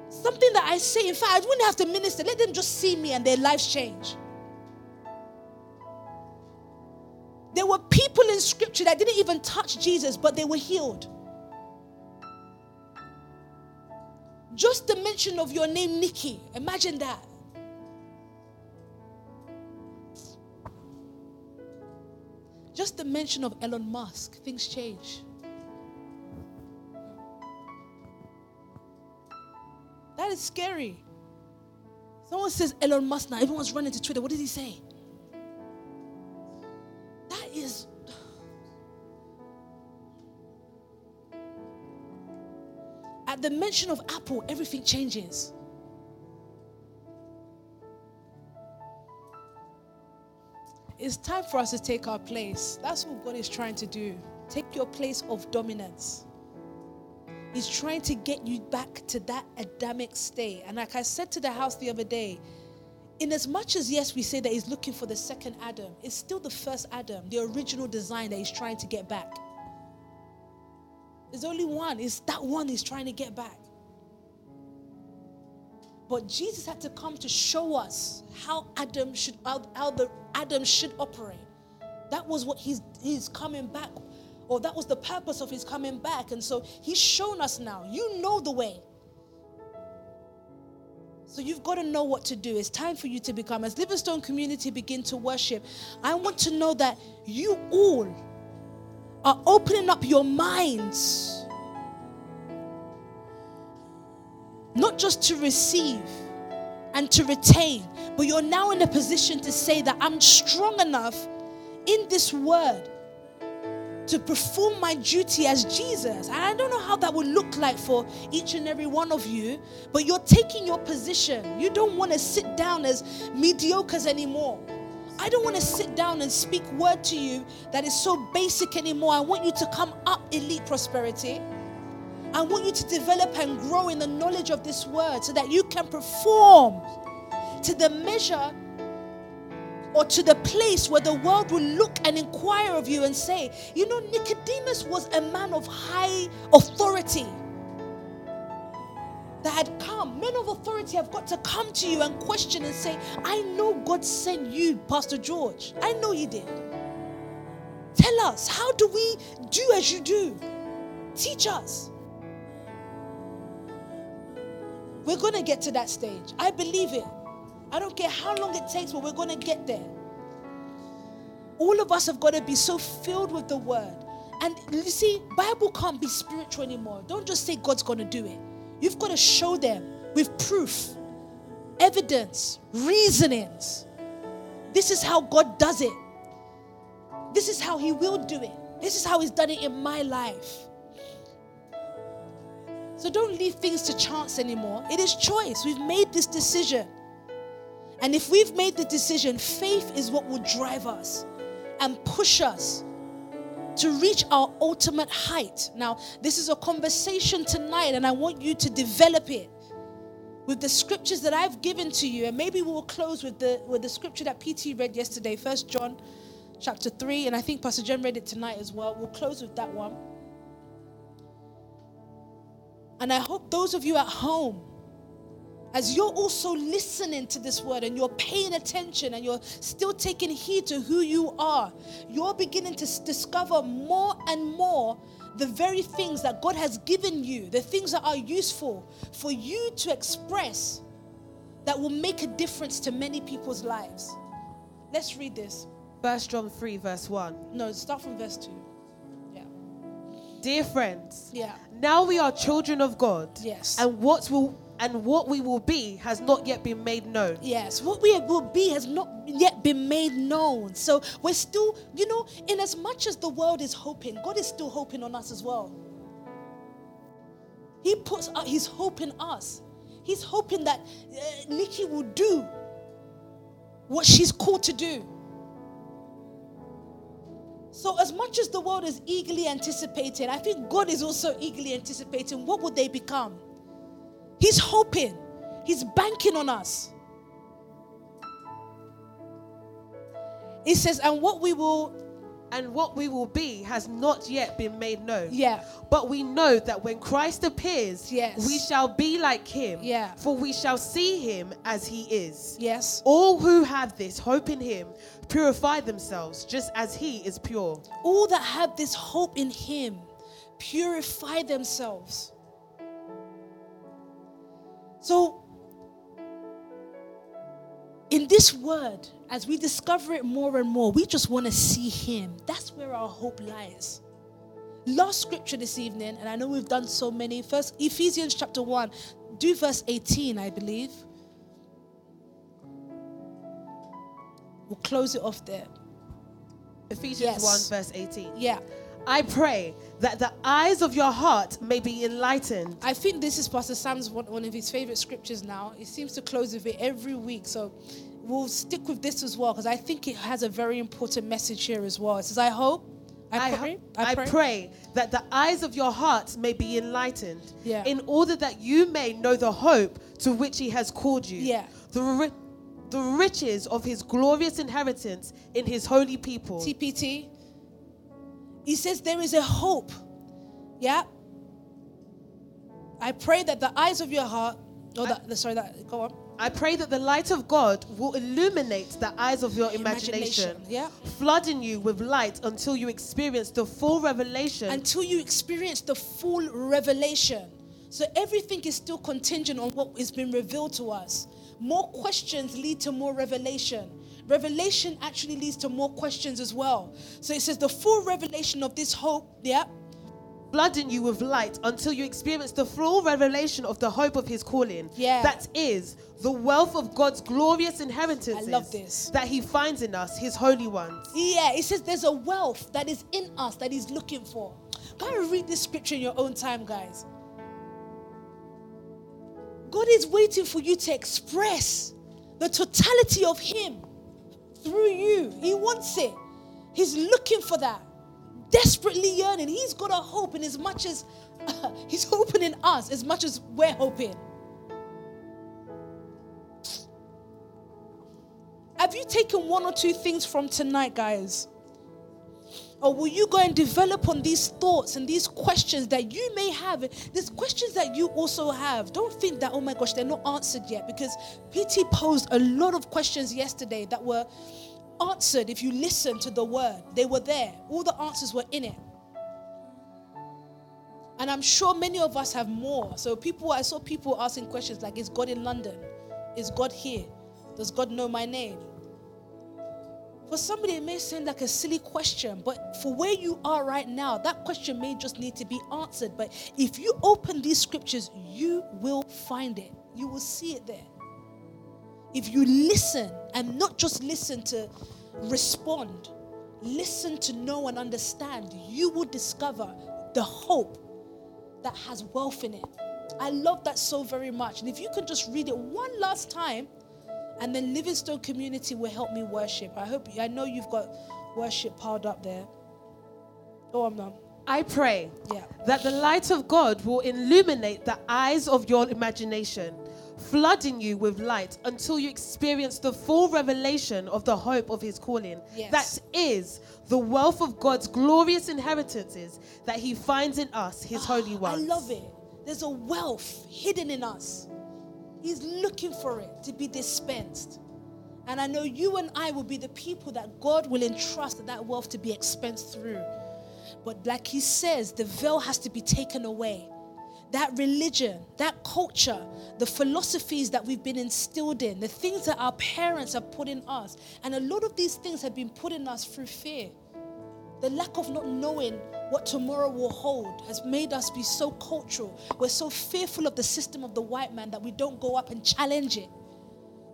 Something that I say, in fact, I wouldn't have to minister. Let them just see me and their lives change. There were people in scripture that didn't even touch Jesus, but they were healed. Just the mention of your name, Nikki, imagine that. Just the mention of Elon Musk, things change. That is scary. Someone says Elon Musk now, everyone's running to Twitter. What did he say? That is At the mention of Apple, everything changes. It's time for us to take our place. That's what God is trying to do. Take your place of dominance. He's trying to get you back to that Adamic state. And like I said to the house the other day, in as much as yes, we say that he's looking for the second Adam, it's still the first Adam, the original design that he's trying to get back. There's only one. It's that one he's trying to get back. But Jesus had to come to show us how Adam should how, how the Adam should operate. That was what he's he's coming back, or that was the purpose of his coming back. And so he's shown us now. You know the way. So you've got to know what to do. It's time for you to become. As Livingstone community begin to worship, I want to know that you all are opening up your minds not just to receive and to retain, but you're now in a position to say that I'm strong enough in this word to perform my duty as Jesus. And I don't know how that would look like for each and every one of you, but you're taking your position. You don't want to sit down as mediocres anymore. I don't want to sit down and speak word to you that is so basic anymore. I want you to come up elite prosperity. I want you to develop and grow in the knowledge of this word so that you can perform to the measure or to the place where the world will look and inquire of you and say, you know, Nicodemus was a man of high authority that had come, men of authority have got to come to you and question and say, I know God sent you, Pastor George. I know He did. Tell us, how do we do as you do? Teach us. We're going to get to that stage. I believe it. I don't care how long it takes, but we're going to get there. All of us have got to be so filled with the word. And you see, Bible can't be spiritual anymore. Don't just say God's going to do it. You've got to show them with proof, evidence, reasonings. This is how God does it. This is how He will do it. This is how He's done it in my life. So don't leave things to chance anymore. It is choice. We've made this decision. And if we've made the decision, faith is what will drive us and push us to reach our ultimate height. Now, this is a conversation tonight, and I want you to develop it with the scriptures that I've given to you. And maybe we'll close with the with the scripture that PT read yesterday, First John chapter 3, and I think Pastor Jen read it tonight as well. We'll close with that one. And I hope those of you at home as you're also listening to this word and you're paying attention and you're still taking heed to who you are, you're beginning to discover more and more the very things that God has given you, the things that are useful for you to express that will make a difference to many people's lives. Let's read this. First John 3, verse 1. No, start from verse 2. Yeah. Dear friends, Yeah. now we are children of God. Yes. And what will and what we will be has not yet been made known. Yes, what we will be has not yet been made known. So we're still, you know, in as much as the world is hoping, God is still hoping on us as well. He puts uh, His hope in us. He's hoping that uh, Nikki will do what she's called to do. So, as much as the world is eagerly anticipating, I think God is also eagerly anticipating what would they become? He's hoping, He's banking on us. He says, and what we will, And what we will be has not yet been made known. yeah, But we know that when Christ appears, Yes. we shall be like him. Yeah. For we shall see him as he is. yes. All who have this hope in him purify themselves just as he is pure. All that have this hope in Him purify themselves. So, in this word, as we discover it more and more, we just want to see Him. That's where our hope lies. Last scripture this evening, and I know we've done so many. First, Ephesians chapter 1, do verse 18, I believe. We'll close it off there. Ephesians Yes. 1, verse 18. Yeah. I pray that the eyes of your heart may be enlightened. I think this is Pastor Sam's one, one of his favorite scriptures now. He seems to close with it every week. So we'll stick with this as well because I think it has a very important message here as well. It says, I hope, I, I, pray, ho- I pray that the eyes of your heart may be enlightened, Yeah. in order that you may know the hope to which He has called you, Yeah. the, ri- the riches of His glorious inheritance in His holy people. TPT. He says there is a hope. Yeah. I pray that the eyes of your heart, oh, or the, the sorry, that go on. I pray that the light of God will illuminate the eyes of your imagination, Imagination, yeah. flooding you with light until you experience the full revelation Until you experience the full revelation. So everything is still contingent on what is being revealed to us. More questions lead to more revelation. Revelation actually leads to more questions as well. So it says the full revelation of this hope, yeah, flooding you with light until you experience the full revelation of the hope of his calling. Yeah. That is the wealth of God's glorious inheritance. I love this. That he finds in us, his holy ones. Yeah, it says there's a wealth that is in us that he's looking for. Go and read this scripture in your own time, guys. God is waiting for you to express the totality of him through you. He wants it. He's looking for that. Desperately yearning. He's got a hope in as much as he's hoping in us as much as we're hoping. Have you taken one or two things from tonight, guys? Or will you go and develop on these thoughts and these questions that you may have? These questions that you also have. Don't think that, oh my gosh, they're not answered yet. Because PT posed a lot of questions yesterday that were answered if you listen to the word. They were there, all the answers were in it. And I'm sure many of us have more. So people, I saw people asking questions like, is God in London? Is God here? Does God know my name? For somebody, it may seem like a silly question, but for where you are right now, that question may just need to be answered. But if you open these scriptures, you will find it. You will see it there. If you listen and not just listen to respond, listen to know and understand, you will discover the hope that has wealth in it. I love that so very much. And if you can just read it one last time, and then Livingstone community will help me worship. I hope I know you've got worship piled up there. Oh, I'm not. I pray Yeah. that the light of God will illuminate the eyes of your imagination, flooding you with light until you experience the full revelation of the hope of his calling. Yes. That is the wealth of God's glorious inheritances that he finds in us, his ah, holy ones. I love it. There's a wealth hidden in us. He's looking for it to be dispensed. And I know you and I will be the people that God will entrust that wealth to be expensed through. But like he says, the veil has to be taken away. That religion, that culture, the philosophies that we've been instilled in, the things that our parents have put in us. And a lot of these things have been put in us through fear. The lack of not knowing what tomorrow will hold has made us be so cultural. We're so fearful of the system of the white man that we don't go up and challenge it.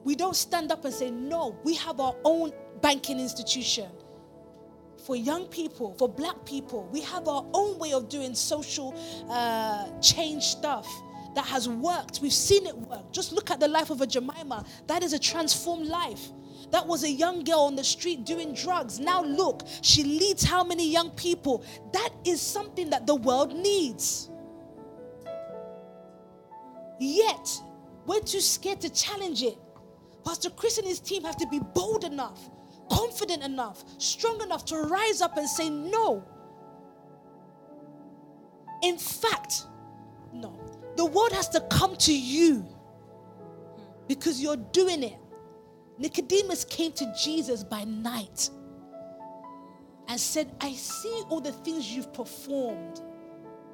We don't stand up and say, No, we have our own banking institution. For young people, for black people, we have our own way of doing social uh, change stuff that has worked. We've seen it work. Just look at the life of a Jemima. That is a transformed life. That was a young girl on the street doing drugs. Now look, she leads how many young people? That is something that the world needs. Yet, we're too scared to challenge it. Pastor Chris and his team have to be bold enough, confident enough, strong enough to rise up and say no. In fact, no. The world has to come to you because you're doing it. Nicodemus came to Jesus by night and said, I see all the things you've performed.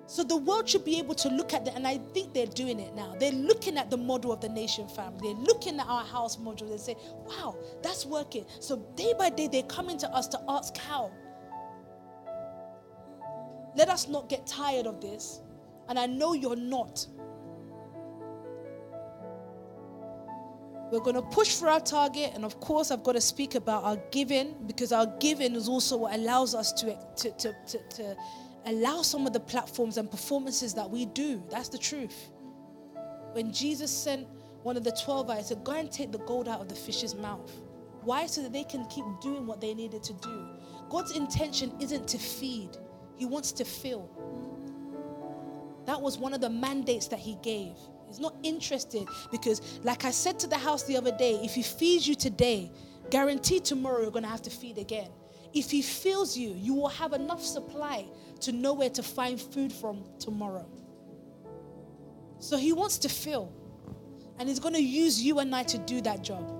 So the world should be able to look at that, and I think they're doing it now. They're looking at the model of the nation family. They're looking at our house model They say, wow, that's working. So day by day, they're coming to us to ask how. Let us not get tired of this. And I know you're not. We're going to push for our target, and of course, I've got to speak about our giving because our giving is also what allows us to, to, to, to, to allow some of the platforms and performances that we do. That's the truth. When Jesus sent one of the 12 I said, Go and take the gold out of the fish's mouth. Why? So that they can keep doing what they needed to do. God's intention isn't to feed, He wants to fill. That was one of the mandates that He gave. He's not interested because, like I said to the house the other day, if he feeds you today, guarantee tomorrow you're going to have to feed again. If he fills you, you will have enough supply to know where to find food from tomorrow. So he wants to fill. And he's going to use you and I to do that job.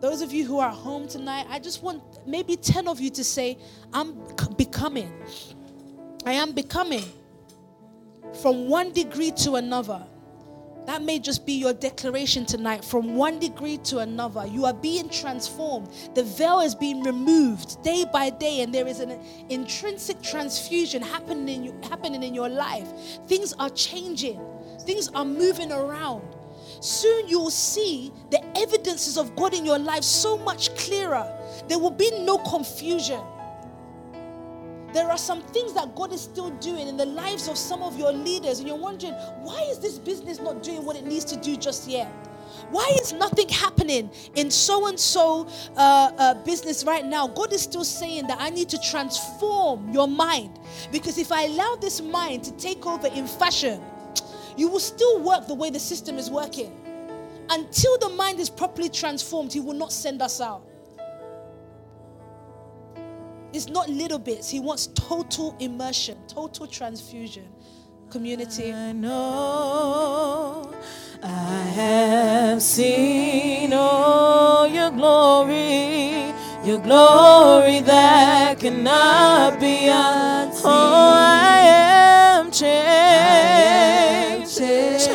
Those of you who are home tonight, I just want maybe 10 of you to say, I'm becoming. I am becoming from one degree to another. That may just be your declaration tonight. From one degree to another, you are being transformed. The veil is being removed day by day, and there is an intrinsic transfusion happening in, you, happening in your life. Things are changing, things are moving around. Soon you will see the evidences of God in your life so much clearer. There will be no confusion. There are some things that God is still doing in the lives of some of your leaders, and you're wondering, why is this business not doing what it needs to do just yet? Why is nothing happening in so and so business right now? God is still saying that I need to transform your mind because if I allow this mind to take over in fashion, you will still work the way the system is working. Until the mind is properly transformed, He will not send us out. It's not little bits. He wants total immersion, total transfusion. Community. I know I have seen all your glory, your glory that cannot be unseen. Oh, I am changed. I am changed.